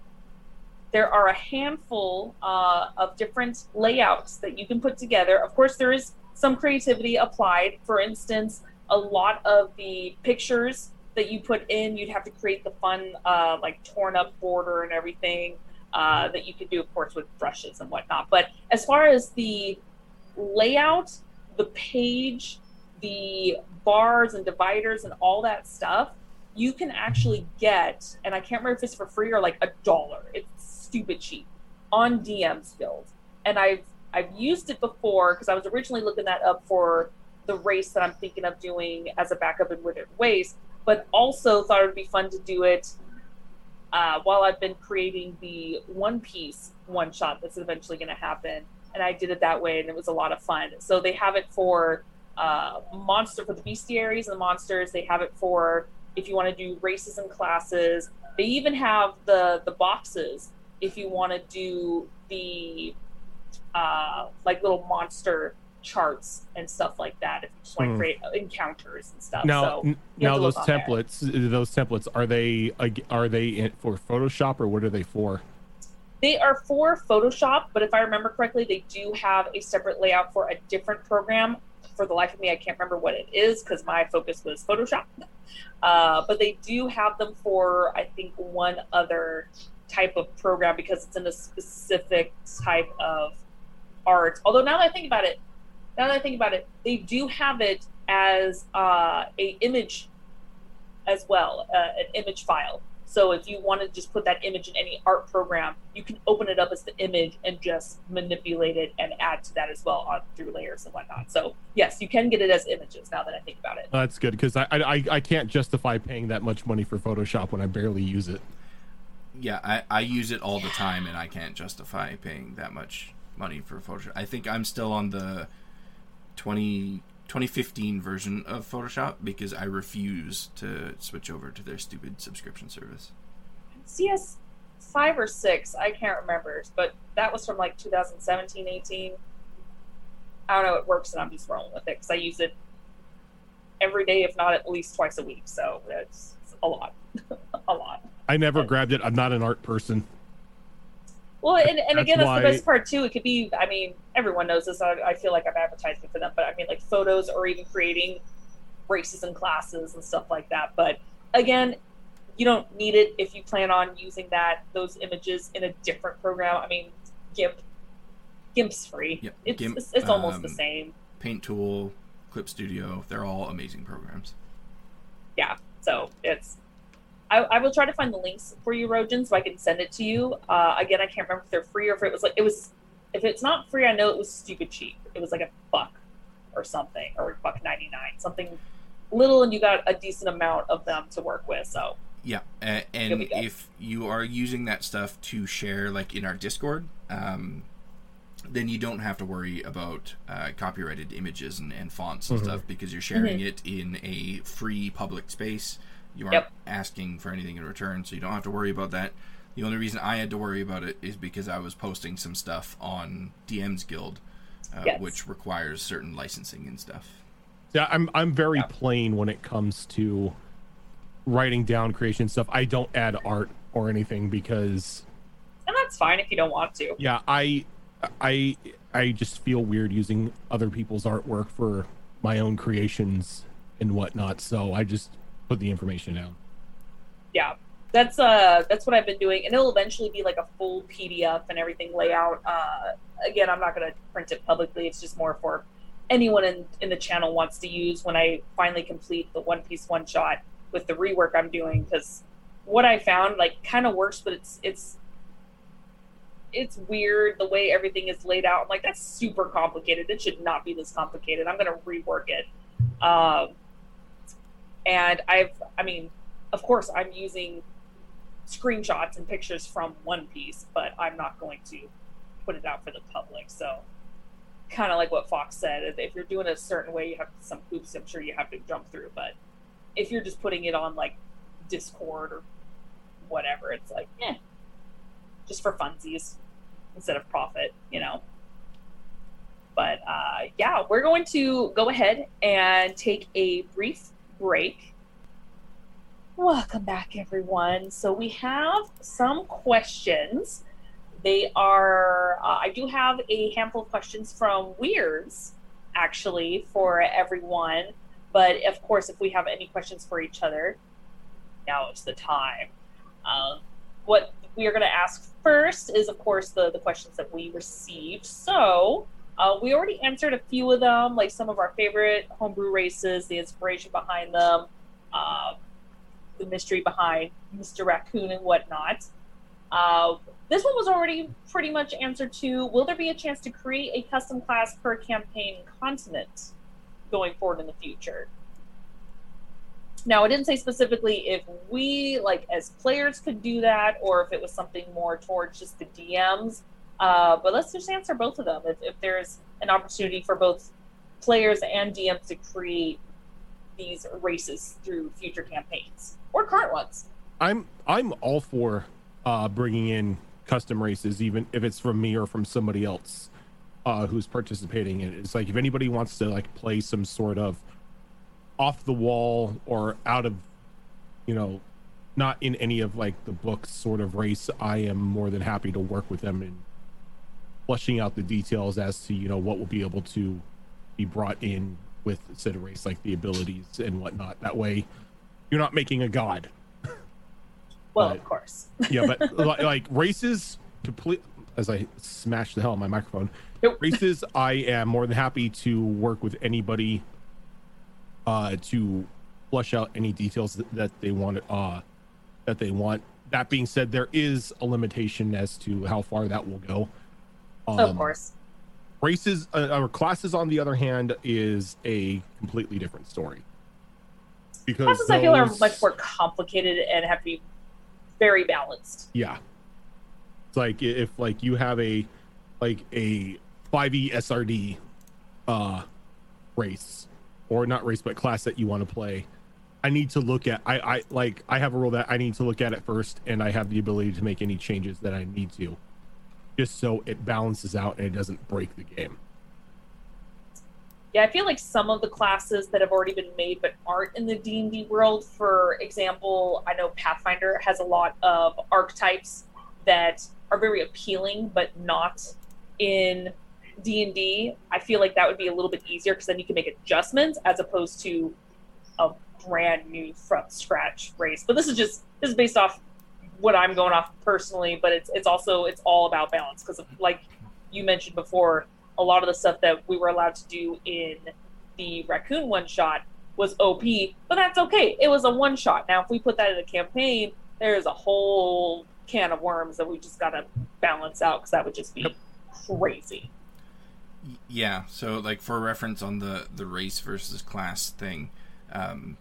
there are a handful uh, of different layouts that you can put together. Of course, there is some creativity applied. For instance, a lot of the pictures that you put in, you'd have to create the fun, uh, like torn up border and everything uh, that you could do, of course, with brushes and whatnot. But as far as the layout, the page, the bars and dividers and all that stuff, you can actually get, and I can't remember if it's for free or like a dollar. It's stupid cheap on DM's Guild, and I've I've used it before because I was originally looking that up for the race that I'm thinking of doing as a backup in Withered Waste, but also thought it would be fun to do it uh, while I've been creating the One Piece one shot that's eventually going to happen, and I did it that way, and it was a lot of fun. So they have it for uh, monster for the bestiaries and the monsters. They have it for if you want to do racism classes. They even have the the boxes if you want to do the uh, like little monster charts and stuff like that. If you just want to Hmm. create encounters and stuff. Now, so now those on there. templates, those templates, are they are they in, for Photoshop or what are they for? They are for Photoshop, but if I remember correctly, they do have a separate layout for a different program. For the life of me, I can't remember what it is because my focus was Photoshop. Uh, but they do have them for, I think, one other type of program because it's in a specific type of art. Although now that I think about it, now that I think about it, they do have it as uh, a image as well, uh, an image file. So if you want to just put that image in any art program, you can open it up as the image and just manipulate it and add to that as well on through layers and whatnot. So yes, you can get it as images now that I think about it. Oh, that's good because I, I I can't justify paying that much money for Photoshop when I barely use it. Yeah, I, I use it all the time, and I can't justify paying that much money for Photoshop. I think I'm still on the 20, 2015 version of Photoshop because I refuse to switch over to their stupid subscription service. CS five or six, I can't remember, but that was from like 2017, 18. I don't know. It works, and I'm just rolling with it because I use it every day, if not at least twice a week. So it's, it's a lot, *laughs* a lot. I never grabbed it. I'm not an art person. Well, and, and That's again, that's why- the best part too. It could be, I mean, everyone knows this. I, I feel like I'm advertising for them, but I mean, like photos or even creating races and classes and stuff like that. But again, you don't need it if you plan on using that those images in a different program. I mean, GIMP, GIMP's free. Yeah, It's GIMP, it's, it's almost the um, same. Paint Tool, Clip Studio, they're all amazing programs. Yeah, so it's. I, I will try to find the links for you, Rojan, so I can send it to you. Uh, again, I can't remember if they're free or if it was like it was. If it's not free, I know it was stupid cheap. It was like a buck or something, or a buck ninety nine, something little, and you got a decent amount of them to work with. So Yeah, a- and if you are using that stuff to share, like in our Discord, um, then you don't have to worry about uh, copyrighted images and, and fonts and Mhm. stuff because you're sharing it in a free public space. You aren't Yep. asking for anything in return, so you don't have to worry about that. The only reason I had to worry about it is because I was posting some stuff on DM's Guild, uh, Yes. which requires certain licensing and stuff. Yeah, I'm I'm very Yeah. plain when it comes to writing down creation stuff. I don't add art or anything because and that's fine if you don't want to. yeah, I I I just feel weird using other people's artwork for my own creations and whatnot. So I just put the information down. yeah that's uh that's what i've been doing and it'll eventually be like a full pdf and everything layout uh again i'm not to print it publicly it's just more for anyone in in the channel wants to use when i finally complete the one piece one shot with the rework i'm doing because what i found like kind of works but it's it's it's weird the way everything is laid out. I'm like, that's super complicated. It should not be this complicated. I'm to rework it. Um, and I've, I mean, of course, I'm using screenshots and pictures from One Piece, but I'm not going to put it out for the public. So, kind of like what Fox said, if- you're doing it a certain way, you have some hoops. I'm sure you have to jump through. But if you're just putting it on like Discord or whatever, it's like, eh, just for funsies instead of profit, you know. But uh, yeah, we're going to go ahead and take a brief break. Welcome back, everyone. So we have some questions. They are, uh, I do have a handful of questions from Weirds, actually, for everyone. But of course, if we have any questions for each other, now is the time. Um, what we are going to ask first is, of course, the, the questions that we received. So uh, we already answered a few of them, like some of our favorite homebrew races, the inspiration behind them, uh, the mystery behind Mr. Raccoon and whatnot. Uh, this one was already pretty much answered to Will there be a chance to create a custom class per campaign continent going forward in the future? Now, I didn't say specifically if we, like, as players could do that or if it was something more towards just the DMs. Uh, but let's just answer both of them. If, if there's an opportunity for both players and DMs to create these races through future campaigns or current ones. I'm I'm all for uh, bringing in custom races, even if it's from me or from somebody else uh, who's participating in it. It's like if anybody wants to like play some sort of off the wall or out of, you know, not in any of like the books sort of race, I am more than happy to work with them in fleshing out the details as to you know what will be able to be brought in with said race, like the abilities and whatnot. That way, you're not making a god *laughs* Well, Right. of course. *laughs* yeah, but *laughs* li- like races, complete. As I smash the hell on my microphone, Nope. races. I am more than happy to work with anybody uh, to flush out any details that, that they want. Uh, that they want. That being said, there is a limitation as to how far that will go. Of Um, course. races uh, or classes, on the other hand, is a completely different story. Because Classes I feel are much more complicated and have to be very balanced. Yeah. It's like if like you have a like a 5e SRD uh race or not race but class that you want to play. I need to look at I I like I have a rule that I need to look at it first and I have the ability to make any changes that I need to just so it balances out and it doesn't break the game. Yeah, I feel like some of the classes that have already been made but aren't in the D and D world. For example, I know Pathfinder has a lot of archetypes that are very appealing, but not in D and D. I feel like that would be a little bit easier because then you can make adjustments as opposed to a brand new from scratch race. But this is just this is based off what I'm going off personally. But it's it's also it's all about balance because like you mentioned before, a lot of the stuff that we were allowed to do in the raccoon one shot was OP, but that's okay. It was a one shot. Now, if we put that in a campaign, there's a whole can of worms that we just got to balance out because that would just be crazy. Yeah, so like for reference on the the race versus class thing, um,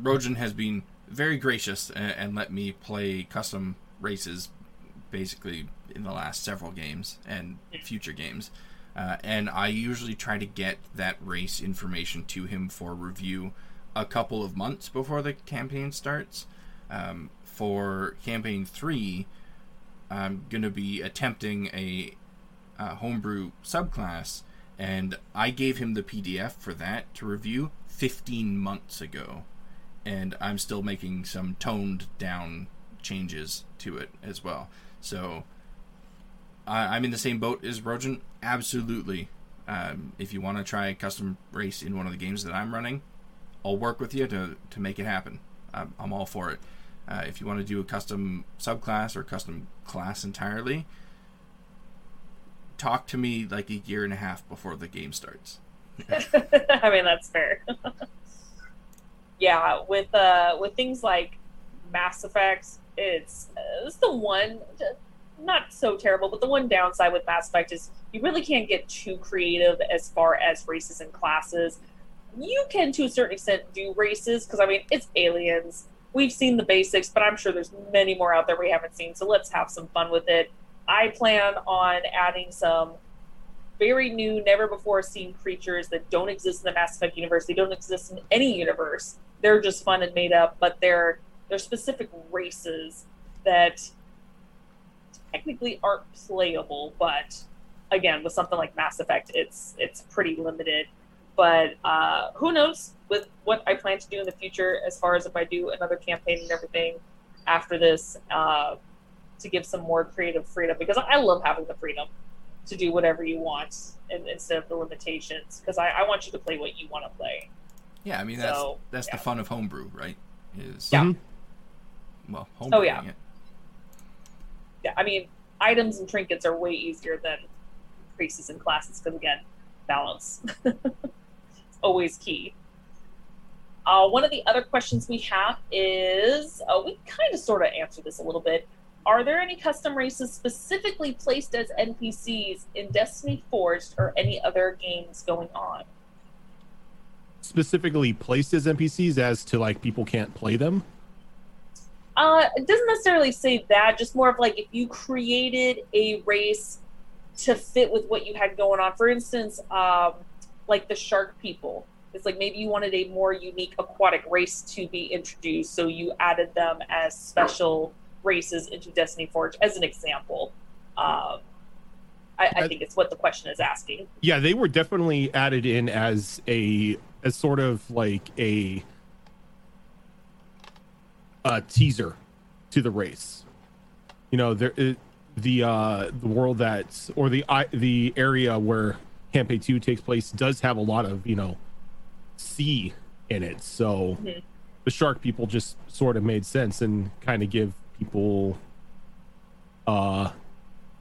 Rojan has been very gracious and, and let me play custom races, basically in the last several games and future games, uh, and I usually try to get that race information to him for review a couple of months before the campaign starts. Um, for campaign three, I'm gonna be attempting a homebrew subclass, and I gave him the PDF for that to review 15 months ago, and I'm still making some toned down changes to it as well. So I, I'm in the same boat as Rojan. Absolutely. Um, if you want to try a custom race in one of the games that I'm running, I'll work with you to, to make it happen. I'm, I'm all for it. Uh, if you want to do a custom subclass or custom class entirely, talk to me like a year and a half before the game starts. *laughs* I mean, that's fair. *laughs* yeah, with uh, with things like Mass Effect, it's it's the one not so terrible, but the one downside with Mass Effect is you really can't get too creative as far as races and classes. You can, to a certain extent, do races because I mean it's aliens. We've seen the basics, but I'm sure there's many more out there we haven't seen. So let's have some fun with it. I plan on adding some very new, never before seen creatures that don't exist in the Mass Effect universe. They don't exist in any universe. They're just fun and made up, but they're they're specific races that technically aren't playable, but again, with something like Mass Effect, it's it's pretty limited. But uh, who knows with what I plan to do in the future, as far as if I do another campaign and everything after this, uh, to give some more creative freedom because I love having the freedom to do whatever you want and, instead of the limitations because I, I, want you to play what you want to play. Yeah, I mean that's so, that's yeah. the fun of homebrew, right? Is yeah. Well, homebrew. Oh yeah. It. Yeah, I mean items and trinkets are way easier than increases in classes because again, balance. it's *laughs* always key. Uh, one of the other questions we have is uh, we kind of sort of answered this a little bit. Are there any custom races specifically placed as NPCs in Destiny Forged or any other games going on? Specifically placed as NPCs as to like people can't play them? Uh, it doesn't necessarily say that, just more of like if you created a race to fit with what you had going on. For instance, um, like the shark people. It's like maybe you wanted a more unique aquatic race to be introduced, so you added them as special races into Destiny Forge, as an example. Um, I, I, think it's what the question is asking. Yeah, they were definitely added in as a as sort of like a a teaser to the race. You know, there the uh, the world that's or the the area where campaign two takes place does have a lot of you know sea in it, so mm-hmm. the shark people just sort of made sense and kind of give people uh,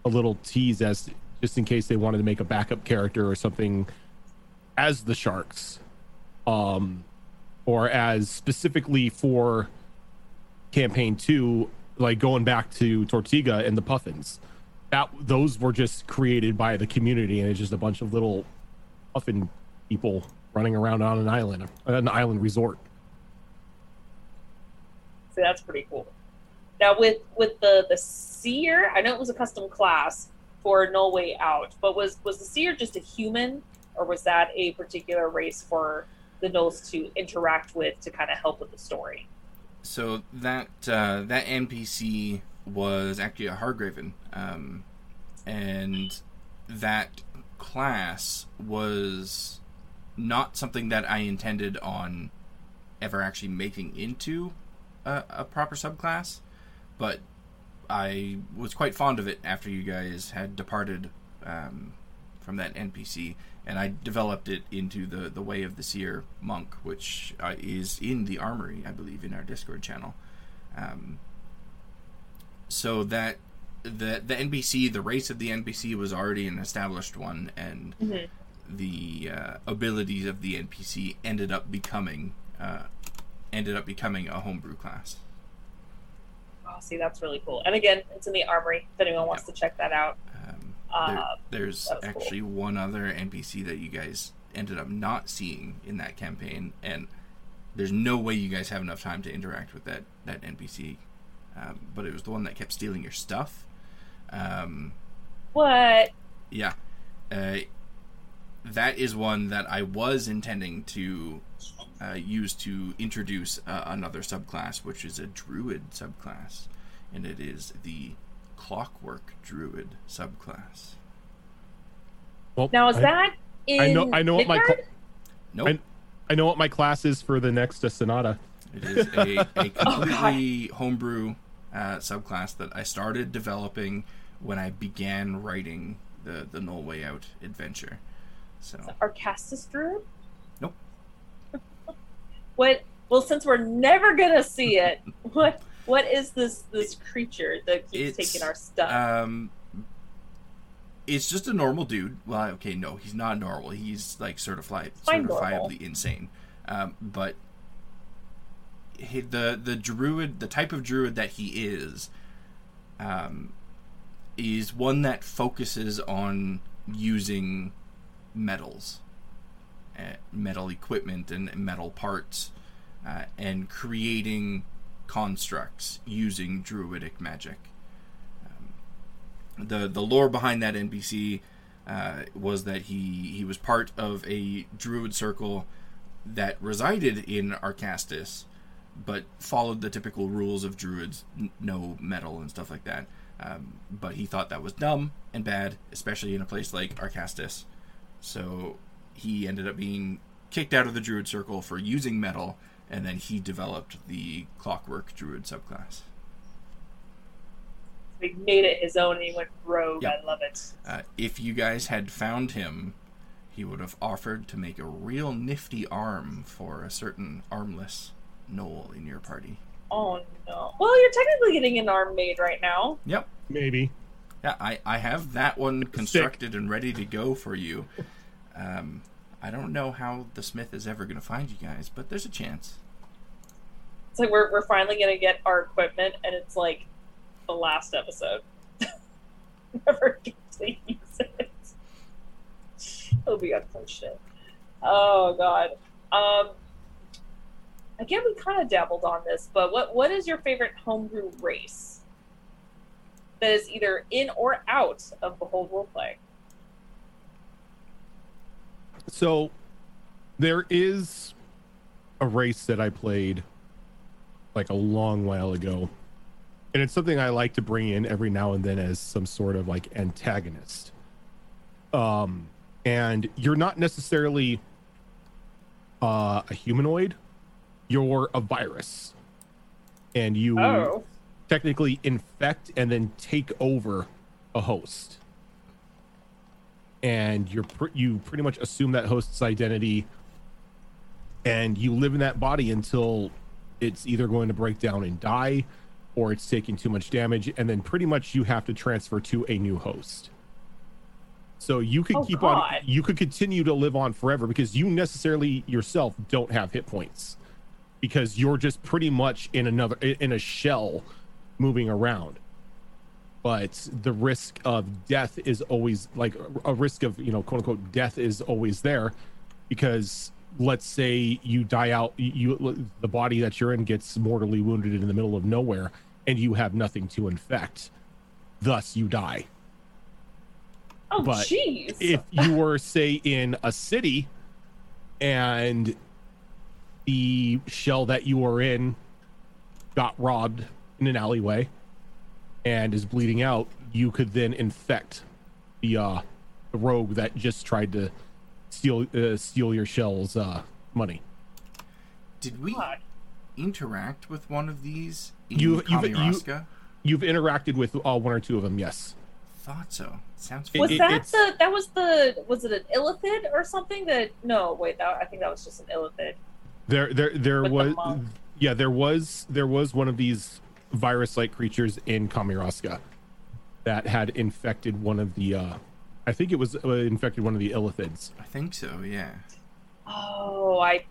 a little tease as just in case they wanted to make a backup character or something as the sharks um or as specifically for campaign 2 like going back to Tortiga and the Puffins. That those were just created by the community, and it's just a bunch of little puffin people running around on an island, an island resort. See, that's pretty cool. Now with with the the seer, I know it was a custom class for No Way Out, but was was the seer just a human, or was that a particular race for the Gnolls to interact with to kind of help with the story? so that uh, that NPC was actually a Hargraven, um, and that class was not something that I intended on ever actually making into a, a proper subclass, but I was quite fond of it after you guys had departed um, from that NPC, and I developed it into the the Way of the Seer monk, which uh, is in the Armory, I believe, in our Discord channel. Um, so that the the NPC, the race of the NPC, was already an established one, and mm-hmm. the uh, abilities of the NPC ended up becoming uh, ended up becoming a homebrew class. Oh, see, that's really cool. And again, it's in the Armory. If anyone wants yep. to check that out. There, uh, there's actually cool. one other NPC that you guys ended up not seeing in that campaign, and there's no way you guys have enough time to interact with that that NPC. Um, but it was the one that kept stealing your stuff. Um, what? Yeah, uh, that is one that I was intending to uh, use to introduce uh, another subclass, which is a druid subclass, and it is the clockwork druid subclass. Well, now is I, that in I know I know what my cl- nope. I, I, know what my class is for the next uh, Sonata. It is a, a *laughs* completely oh, homebrew uh, subclass that I started developing when I began writing the the Gnoll Way Out adventure. So Arcastus Druid? Nope. *laughs* what well since we're never gonna see it, *laughs* what what is this this creature that keeps it's, taking our stuff? Um, it's just a normal dude. Well, okay, no, he's not normal. He's like certified, certifiably insane. Um, but he, the the druid, the type of druid that he is, um, is one that focuses on using metals, uh, metal equipment, and metal parts, uh, and creating constructs using druidic magic. Um, the the lore behind that NPC uh, was that he he was part of a druid circle that resided in Arcastus, but followed the typical rules of druids, n- no metal and stuff like that. Um, but he thought that was dumb and bad, especially in a place like Arcastus. So he ended up being kicked out of the druid circle for using metal, and then he developed the clockwork druid subclass. He made it his own and he went rogue. Yep. I love it. Uh, if you guys had found him, he would have offered to make a real nifty arm for a certain armless gnoll in your party. Oh no. Well, you're technically getting an arm made right now. Yep. Maybe. Yeah, I, I have that one constructed and ready to go for you. Um, I don't know how the smith is ever going to find you guys, but there's a chance. It's like we're, we're finally gonna get our equipment, and it's like the last episode. *laughs* Never get to use it. It'll be unfortunate. Oh god. Um. Again, we kind of dabbled on this, but what what is your favorite homebrew race? That is either in or out of Behold Roleplay. So there is a race that I played like a long while ago. And it's something I like to bring in every now and then as some sort of like antagonist. Um and you're not necessarily uh, a humanoid, you're a virus. And you Oh, technically infect and then take over a host and you're pr- you pretty much assume that host's identity and you live in that body until it's either going to break down and die or it's taking too much damage and then pretty much you have to transfer to a new host. So you could Oh, keep on you could continue to live on forever because you necessarily yourself don't have hit points because you're just pretty much in another in a shell moving around but the risk of death is always like a risk of you know quote unquote death is always there because let's say you die out you the body that you're in gets mortally wounded in the middle of nowhere and you have nothing to infect thus you die oh, but jeez. if you were say in a city and the shell that you were in got robbed in an alleyway and is bleeding out you could then infect the uh the rogue that just tried to steal uh, steal your shell's uh money Did we God. interact with one of these in You- you've- you- you've interacted with uh, one or two of them yes Thought so. Sounds It- Was it- that the that was the was it an illithid or something that no wait that I think that was just an illithid. There, there, there With was, monk. yeah, there was, there was one of these virus-like creatures in Kamiraska that had infected one of the, uh I think it was uh, infected one of the illithids. I think so. Yeah. Oh, I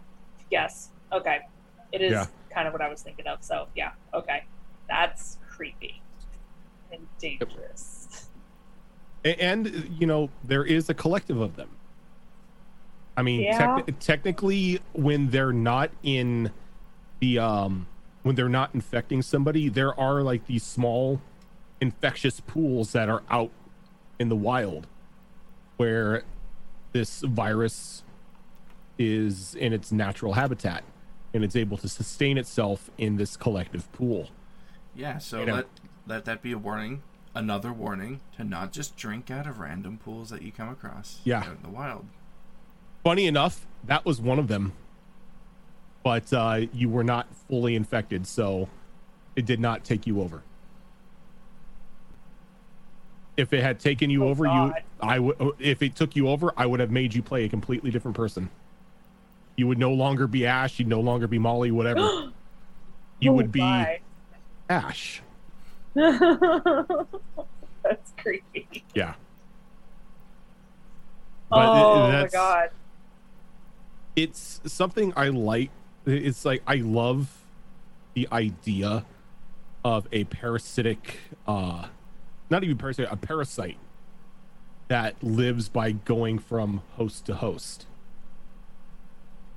yes. Okay. It is Yeah. kind of what I was thinking of. So, yeah. Okay. That's creepy and dangerous. A- And you know, there is a collective of them. I mean, Yeah. tec- technically, when they're not in the, um, when they're not infecting somebody, there are like these small infectious pools that are out in the wild where this virus is in its natural habitat and it's able to sustain itself in this collective pool. Yeah. So You know. let let that be a warning. Another warning to not just drink out of random pools that you come across. Yeah. Out in the wild. Funny enough, that was one of them. But uh, you were not fully infected, so it did not take you over. If it had taken you Oh, over, God. you I would if it took you over, I would have made you play a completely different person. You would no longer be Ash, you'd no longer be Molly, whatever. *gasps* You Oh, would be my. Ash. *laughs* That's creepy. Yeah. But oh my that's- god. it's something I like. It's like I love the idea of a parasitic, uh, not even parasite, a parasite that lives by going from host to host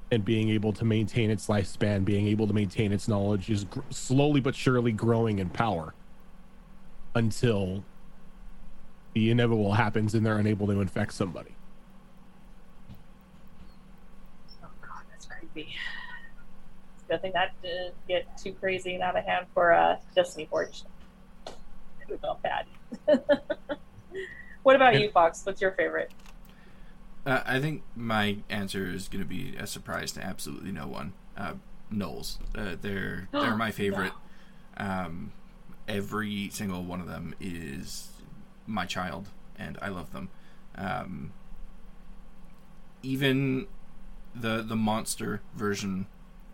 and being able to maintain its lifespan, being able to maintain its knowledge, is gr- slowly but surely growing in power until the inevitable happens and they're unable to infect somebody. Oh god, that's creepy. It's a good thing that didn't get too crazy and out of hand for uh, Destiny Forge. It gone bad. *laughs* what about you, Fox? What's your favorite? Uh, I think my answer is going to be a surprise to absolutely no one. Uh, Gnolls, uh, they're *gasps* they're my favorite. Um, every single one of them is my child, and I love them. Um, even the the monster version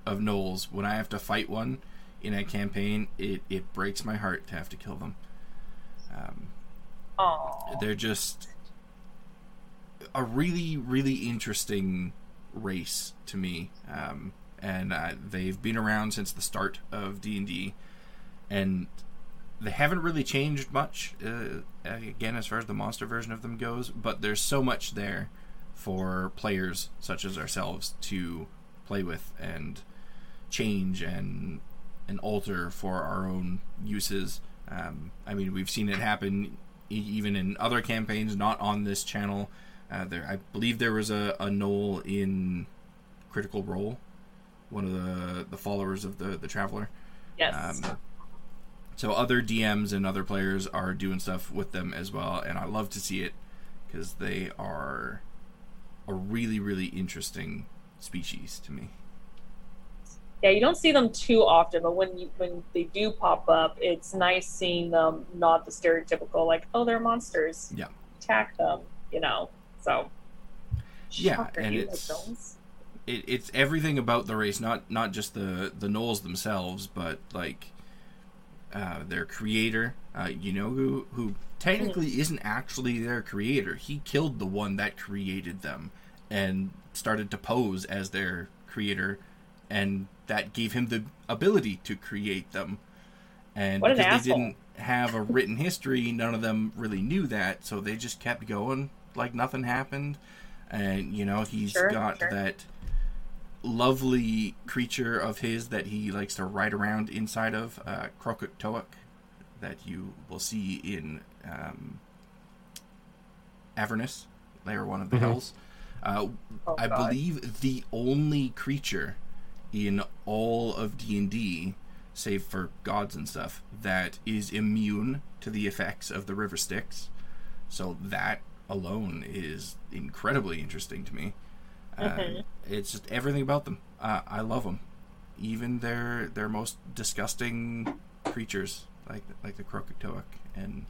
of gnolls, when I have to fight one in a campaign, it, it breaks my heart to have to kill them. Um, Oh, they're just a really really interesting race to me um, and uh, they've been around since the start of d&d and they haven't really changed much uh, again as far as the monster version of them goes but there's so much there for players such as ourselves to play with and change and and alter for our own uses um, i mean we've seen it happen e- even in other campaigns not on this channel uh, there i believe there was a, a gnoll in critical role one of the the followers of the the traveler yes. um, so other DMs and other players are doing stuff with them as well, and I love to see it because they are a really, really interesting species to me. Yeah, you don't see them too often, but when you when they do pop up, it's nice seeing them not the stereotypical like, oh, they're monsters. Yeah. Attack them, you know. So Yeah, and it's it, it's everything about the race, not not just the the gnolls themselves, but like uh, their creator, uh, you know, who who technically isn't actually their creator. He killed the one that created them and started to pose as their creator, and that gave him the ability to create them. And What an because they asshole. didn't have a written history, none of them really knew that, so they just kept going like nothing happened. And you know, he's Sure, got sure. that lovely creature of his that he likes to ride around inside of, uh, Crokek'toeck that you will see in um, Avernus, Layer One of the Mhm. Hells. Uh, Oh, I God. believe the only creature in all of D and D, save for gods and stuff, that is immune to the effects of the River Styx. So that alone is incredibly interesting to me. Uh, Mhm. it's just everything about them. Uh, I love them, even their their most disgusting creatures, like like the Crokek'toeck and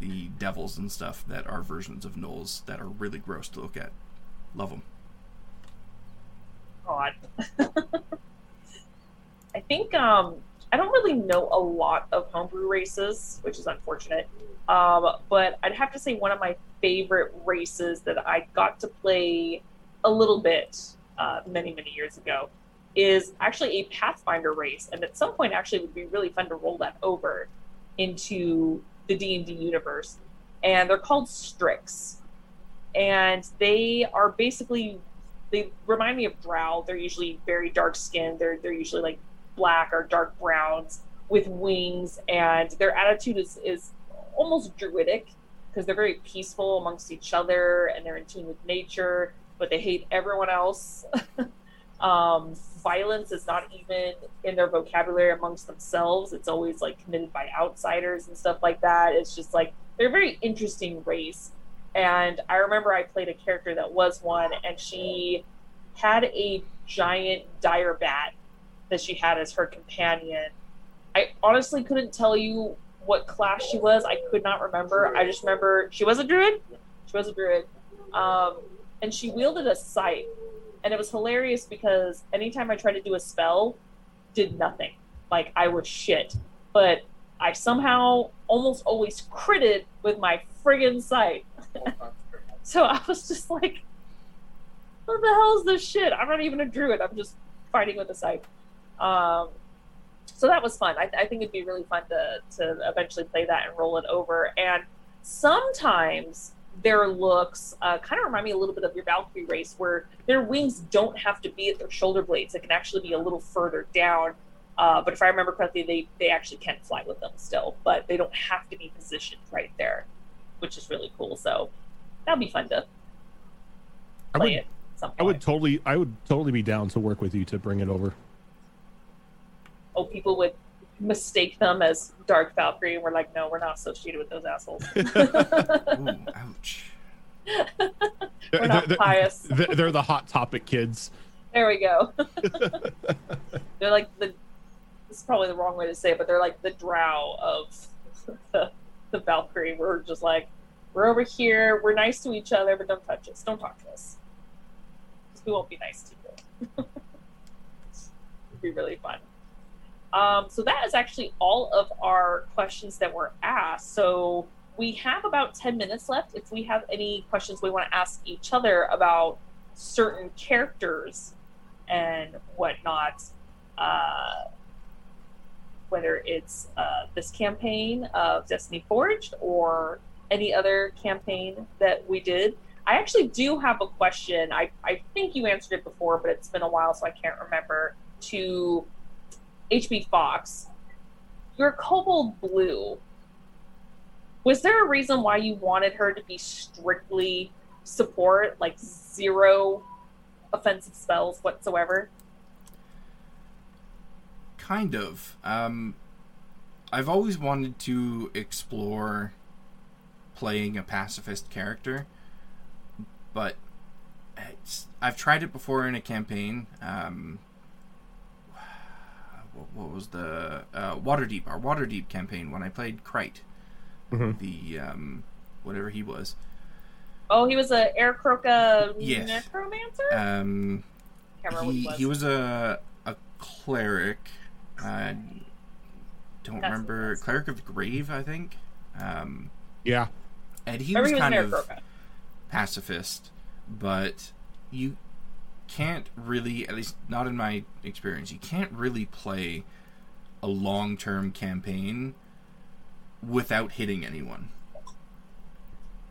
the devils and stuff that are versions of gnolls that are really gross to look at. Love them. God. *laughs* I think um, I don't really know a lot of homebrew races, which is unfortunate. Um, but I'd have to say one of my favorite races that I got to play a little bit uh, many, many years ago is actually a Pathfinder race, and at some point, actually, would be really fun to roll that over into the D and D universe. And they're called Strix, and they are basically they remind me of drow. They're usually very dark skinned. They're they're usually like black or dark browns with wings, and their attitude is is almost druidic because they're very peaceful amongst each other and they're in tune with nature, but they hate everyone else. *laughs* um, violence is not even in their vocabulary amongst themselves. It's always like committed by outsiders and stuff like that. It's just like they're a very interesting race. And I remember I played a character that was one, and she had a giant dire bat that she had as her companion. I honestly couldn't tell you what class she was. I could not remember. I just remember she was a druid. She was a druid. Um, and she wielded a scythe. And it was hilarious because anytime I tried to do a spell, did nothing. Like I was shit. But I somehow almost always critted with my friggin' scythe. So I was just like, what the hell is this shit? I'm not even a druid. I'm just fighting with a scythe. Um, so that was fun. I, I think it'd be really fun to, to eventually play that and roll it over. And sometimes their looks uh, kind of remind me a little bit of your Valkyrie race, where their wings don't have to be at their shoulder blades. It can actually be a little further down. Uh, but if I remember correctly, they, they actually can fly with them still, but they don't have to be positioned right there. Which is really cool. So that'll be fun to I play would, it. At. I would totally, I would totally be down to work with you to bring it over. oh, people would mistake them as Dark Valkyrie, and we're like, no, we're not associated with those assholes. *laughs* Ooh, ouch. *laughs* we're not They're- pious. *laughs* they're, they're the hot topic kids. There we go. they're like the. This is probably the wrong way to say it, but they're like the drow of the, the Valkyrie. We're just like, we're over here. We're nice to each other, but don't touch us. Don't talk to us. 'Cause we won't be nice to you. *laughs* It'd be really fun. Um, so that is actually all of our questions that were asked. So we have about 10 minutes left. If we have any questions we want to ask each other about certain characters and whatnot, uh, whether it's uh, this campaign of Destiny Forged or any other campaign that we did. I actually do have a question. I, I think you answered it before, but it's been a while, so I can't remember. To HB Fox, your Cobalt Blue, was there a reason why you wanted her to be strictly support, like zero offensive spells whatsoever? Kind of. Um, I've always wanted to explore playing a pacifist character, but it's, I've tried it before in a campaign. Um, what, what was the uh, Waterdeep? Our Waterdeep campaign when I played Krite, Mhm. the um, whatever he was. Oh, he was a Aircroca Yes. necromancer? Um, he what he was a a cleric. I don't That's remember what cleric of the grave. I think. Um, Yeah, and he was was kind of Aircroca. pacifist, but you can't really, at least not in my experience, you can't really play a long term campaign without hitting anyone.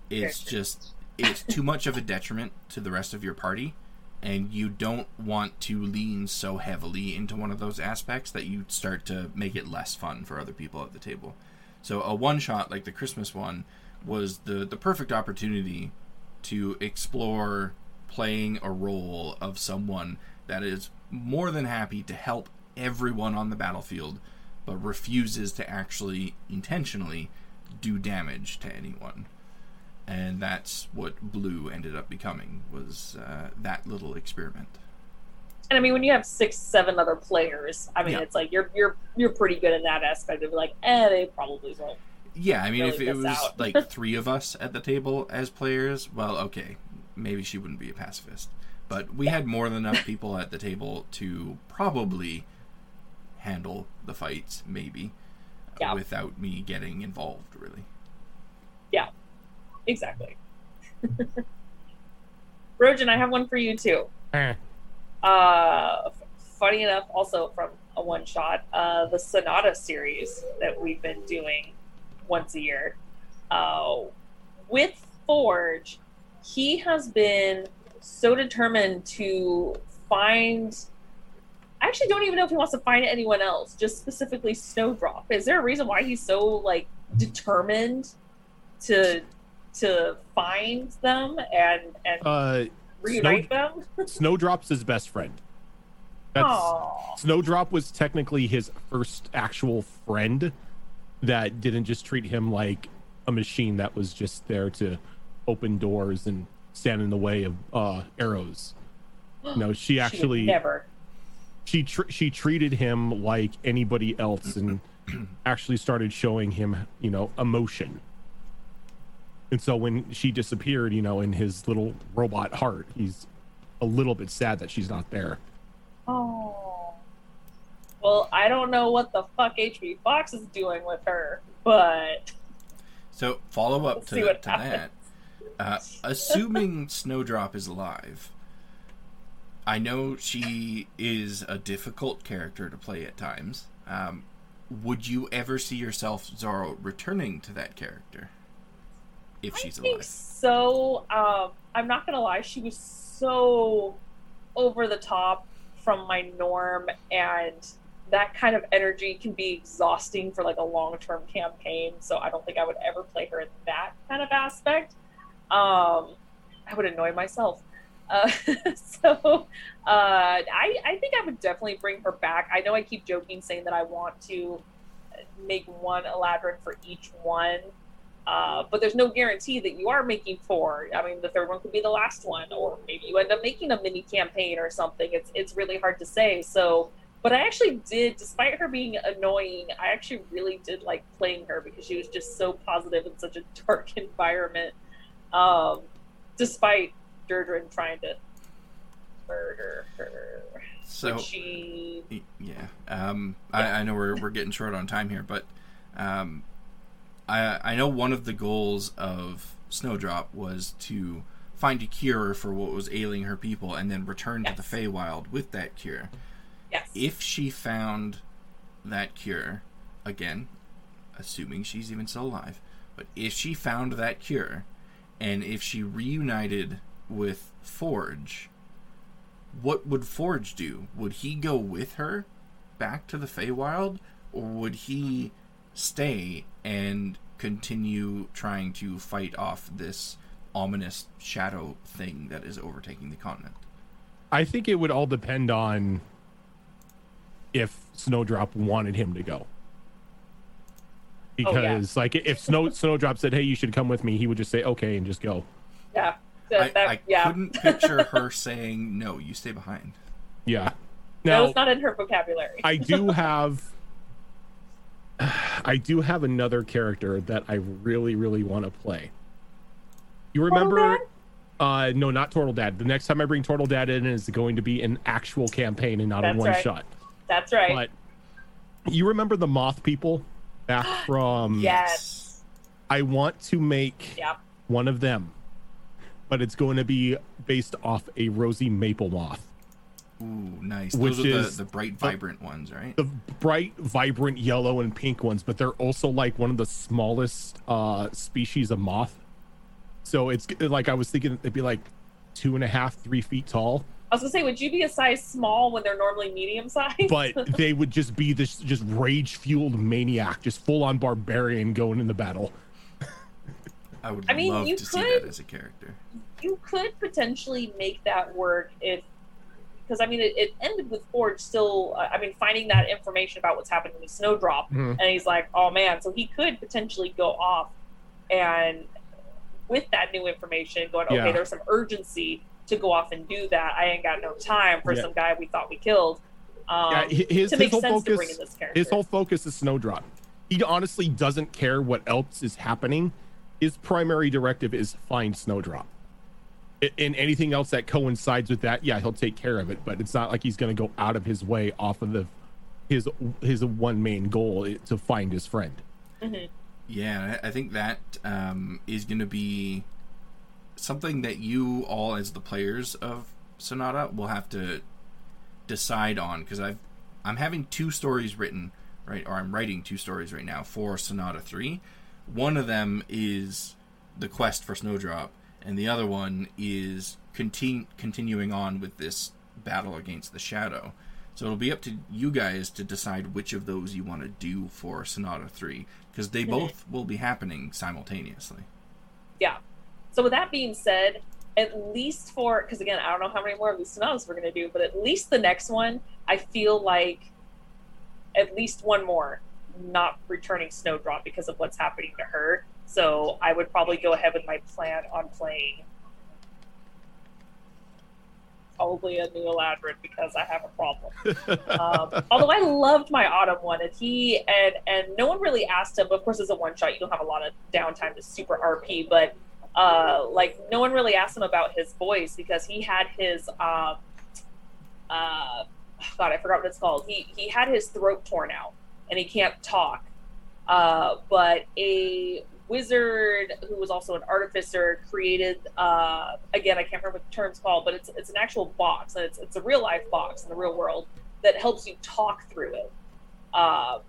It's just it's too much of a detriment to the rest of your party and you don't want to lean so heavily into one of those aspects that you start to make it less fun for other people at the table. So a one shot like the Christmas one was the the perfect opportunity to explore playing a role of someone that is more than happy to help everyone on the battlefield but refuses to actually intentionally do damage to anyone and that's what blue ended up becoming was uh, that little experiment And I mean, when you have six, seven other players, I mean, Yeah. it's like you're you're you're pretty good in that aspect of like, eh, they probably won't. yeah i mean if it was out. like *laughs* three of us at the table as players well okay maybe she wouldn't be a pacifist but we had more than enough people at the table to probably handle the fights maybe Yeah. without me getting involved really Exactly. Rojan, I have one for you too. Eh. Uh, f- funny enough, also from a one shot, uh, the Sonata series that we've been doing once a year. Uh, with Forge, he has been so determined to find. I actually don't even know if he wants to find anyone else, just specifically Snowdrop. Is there a reason why he's so like determined to to find them and and uh, reunite them? *laughs* Snowdrop's his best friend. That's Aw. Snowdrop was technically his first actual friend that didn't just treat him like a machine that was just there to open doors and stand in the way of uh, arrows. *gasps* No, she actually never. she tr- she treated him like anybody else and *clears throat* actually started showing him, you know, emotion. And so when she disappeared, you know, in his little robot heart, he's a little bit sad that she's not there. Oh. Well, I don't know what the fuck HB Fox is doing with her, but so follow up to, to that uh, assuming *laughs* snowdrop is alive i know she is a difficult character to play at times um, would you ever see yourself zoro returning to that character if she's I think alive so. Um, I'm not gonna lie, she was so over the top from my norm, and that kind of energy can be exhausting for like a long term campaign. So I don't think I would ever play her in that kind of aspect. Um, I would annoy myself. Uh, *laughs* so uh, I, I think I would definitely bring her back. I know I keep joking saying that I want to make one Eladrin for each one, uh, but there's no guarantee that you are making four. I mean, the third one could be the last one, or maybe you end up making a mini campaign or something. It's it's really hard to say. So, but I actually did, despite her being annoying, I actually really did like playing her because she was just so positive in such a *laughs* dark environment. Um, despite Deirdre trying to murder her. So she yeah, um, I, I know we're we're getting short on time here, but um, I I know one of the goals of Snowdrop was to find a cure for what was ailing her people, and then return to the Yes. Feywild with that cure. yes. If she found that cure, again, assuming she's even still alive, but if she found that cure, and if she reunited with Forge, what would Forge do? Would he go with her back to the Feywild, or would he stay and continue trying to fight off this ominous shadow thing that is overtaking the continent? I think it would all depend on if Snowdrop wanted him to go. Oh, yeah. Because like if Snow *laughs* Snowdrop said, "Hey, you should come with me," he would just say, "Okay," and just go. yeah. That, I, that- I yeah. couldn't picture her *laughs* saying, "No, you stay behind." Yeah. that Now was not in her vocabulary. I do *laughs* have *sighs* I do have another character that I really, really want to play. You remember uh no, not Turtle Dad. The next time I bring Turtle Dad in is going to be an actual campaign and not a one right. shot. That's right. But you remember the moth people back *gasps* from yes. I want to make Yeah. one of them, but it's going to be based off a rosy maple moth. Ooh, nice. Which Those are is- the, the bright, vibrant ones, right? the bright, vibrant yellow and pink ones, but they're also like one of the smallest uh species of moth. So it's like I was thinking it'd be like two and a half, three feet tall, I was gonna say, would you be a size small when they're normally medium size? but *laughs* they would just be this just rage fueled maniac, just full on barbarian going in the battle. I would I mean, love you to see could- that as a character. you could potentially make that work if because I mean it, it ended with Forge still uh, I mean finding that information about what's happening with Snowdrop Mhm. and he's like oh man so he could potentially go off and with that new information going okay Yeah. there's some urgency to go off and do that I ain't got no time for Yeah. some guy we thought we killed um, yeah, his, his whole sense to bring focus, in this character his whole focus is Snowdrop. He honestly doesn't care what else is happening. His primary directive is find Snowdrop. I- And anything else that coincides with that, yeah, he'll take care of it. But it's not like he's going to go out of his way off of the his his one main goal to find his friend. Mhm. Yeah, I I think that um, is going to be something that you all, as the players of Sonata, will have to decide on because I've I'm having two stories written right, or I'm writing two stories right now for Sonata Three. One of them is the quest for Snowdrop, and the other one is continu- continuing on with this battle against the Shadow. So it'll be up to you guys to decide which of those you want to do for Sonata 3 because they Mhm. both will be happening simultaneously. Yeah. So with that being said, at least for because again, I don't know how many more of these sonatas we're gonna do, but at least the next one, I feel like at least one more not returning Snowdrop because of what's happening to her. So I would probably go ahead with my plan on playing probably a new Eladrin because I have a problem. um, *laughs* although I loved my autumn one, and he and and no one really asked him. Of course, as a one shot, you don't have a lot of downtime to super RP, but uh, like no one really asked him about his voice because he had his um, uh, God, I forgot what it's called. He he had his throat torn out and he can't talk. Uh, but a wizard who was also an artificer created uh, again I can't remember what the term's called, but it's it's an actual box and it's it's a real life box in the real world that helps you talk through it. Uh,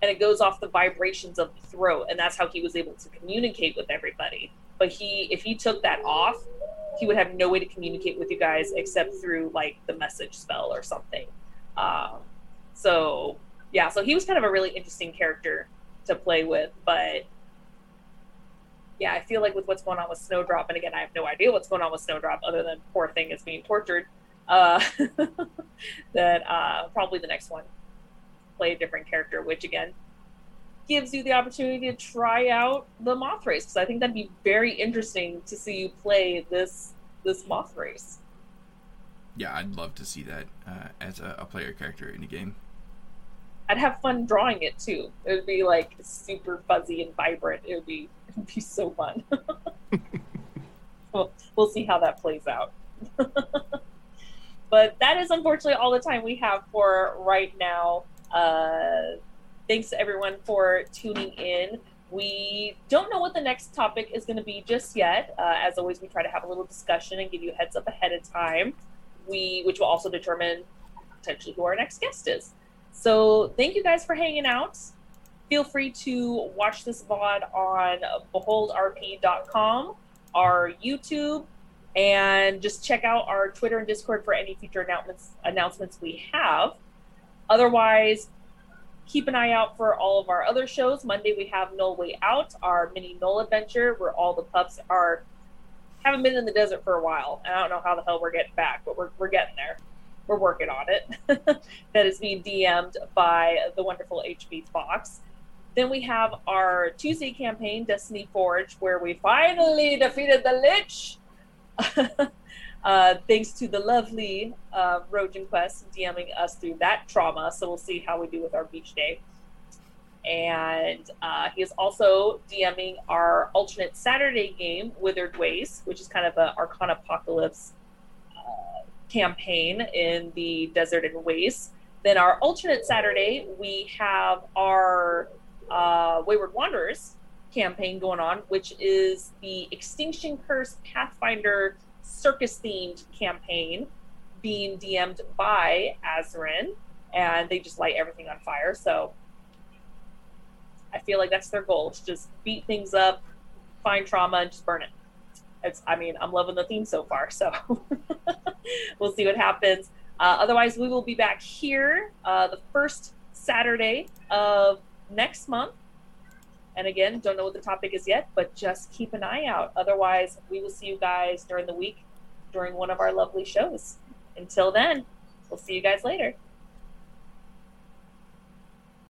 and it goes off the vibrations of the throat, and that's how he was able to communicate with everybody. But he, if he took that off, he would have no way to communicate with you guys except through like the message spell or something. Um, so yeah, so he was kind of a really interesting character to play with, but yeah, I feel like with what's going on with Snowdrop, and again, I have no idea what's going on with Snowdrop other than poor thing is being tortured. Uh, *laughs* that uh, probably the next one play a different character, which again gives you the opportunity to try out the moth race because I think that'd be very interesting to see you play this this moth race. Yeah, I'd love to see that uh, as a, a player character in a game. I'd have fun drawing it too. It would be like super fuzzy and vibrant. It would be be so fun. *laughs* we'll, we'll see how that plays out. *laughs* but that is unfortunately all the time we have for right now. Uh, thanks everyone for tuning in. We don't know what the next topic is going to be just yet. Uh, as always, we try to have a little discussion and give you a heads up ahead of time. We, which will also determine potentially who our next guest is. So thank you guys for hanging out. Feel free to watch this VOD on beholdrp.com, our YouTube, and just check out our Twitter and Discord for any future announcements announcements we have. Otherwise, keep an eye out for all of our other shows. Monday we have Gnoll Way Out, our mini Gnoll adventure, where all the pups are haven't been in the desert for a while. I don't know how the hell we're getting back, but we're we're getting there. We're working on it. *laughs* that is being DM'd by the wonderful HB Fox. Then we have our Tuesday campaign, Destiny Forge, where we finally defeated the Lich. *laughs* uh, thanks to the lovely uh, Rojan Quest DMing us through that trauma. So we'll see how we do with our beach day. And uh, he is also DMing our alternate Saturday game, Withered Ways, which is kind of an Arcana Apocalypse uh, campaign in the desert and waste. Then our alternate Saturday, we have our uh, Wayward Wanderers campaign going on, which is the Extinction Curse Pathfinder circus themed campaign being DM'd by Azrin, and they just light everything on fire. So I feel like that's their goal to just beat things up, find trauma, and just burn it. It's, I mean, I'm loving the theme so far, so *laughs* we'll see what happens. Uh, otherwise, we will be back here uh, the first Saturday of next month. And again, don't know what the topic is yet, but just keep an eye out. Otherwise, we will see you guys during the week during one of our lovely shows. Until then, we'll see you guys later.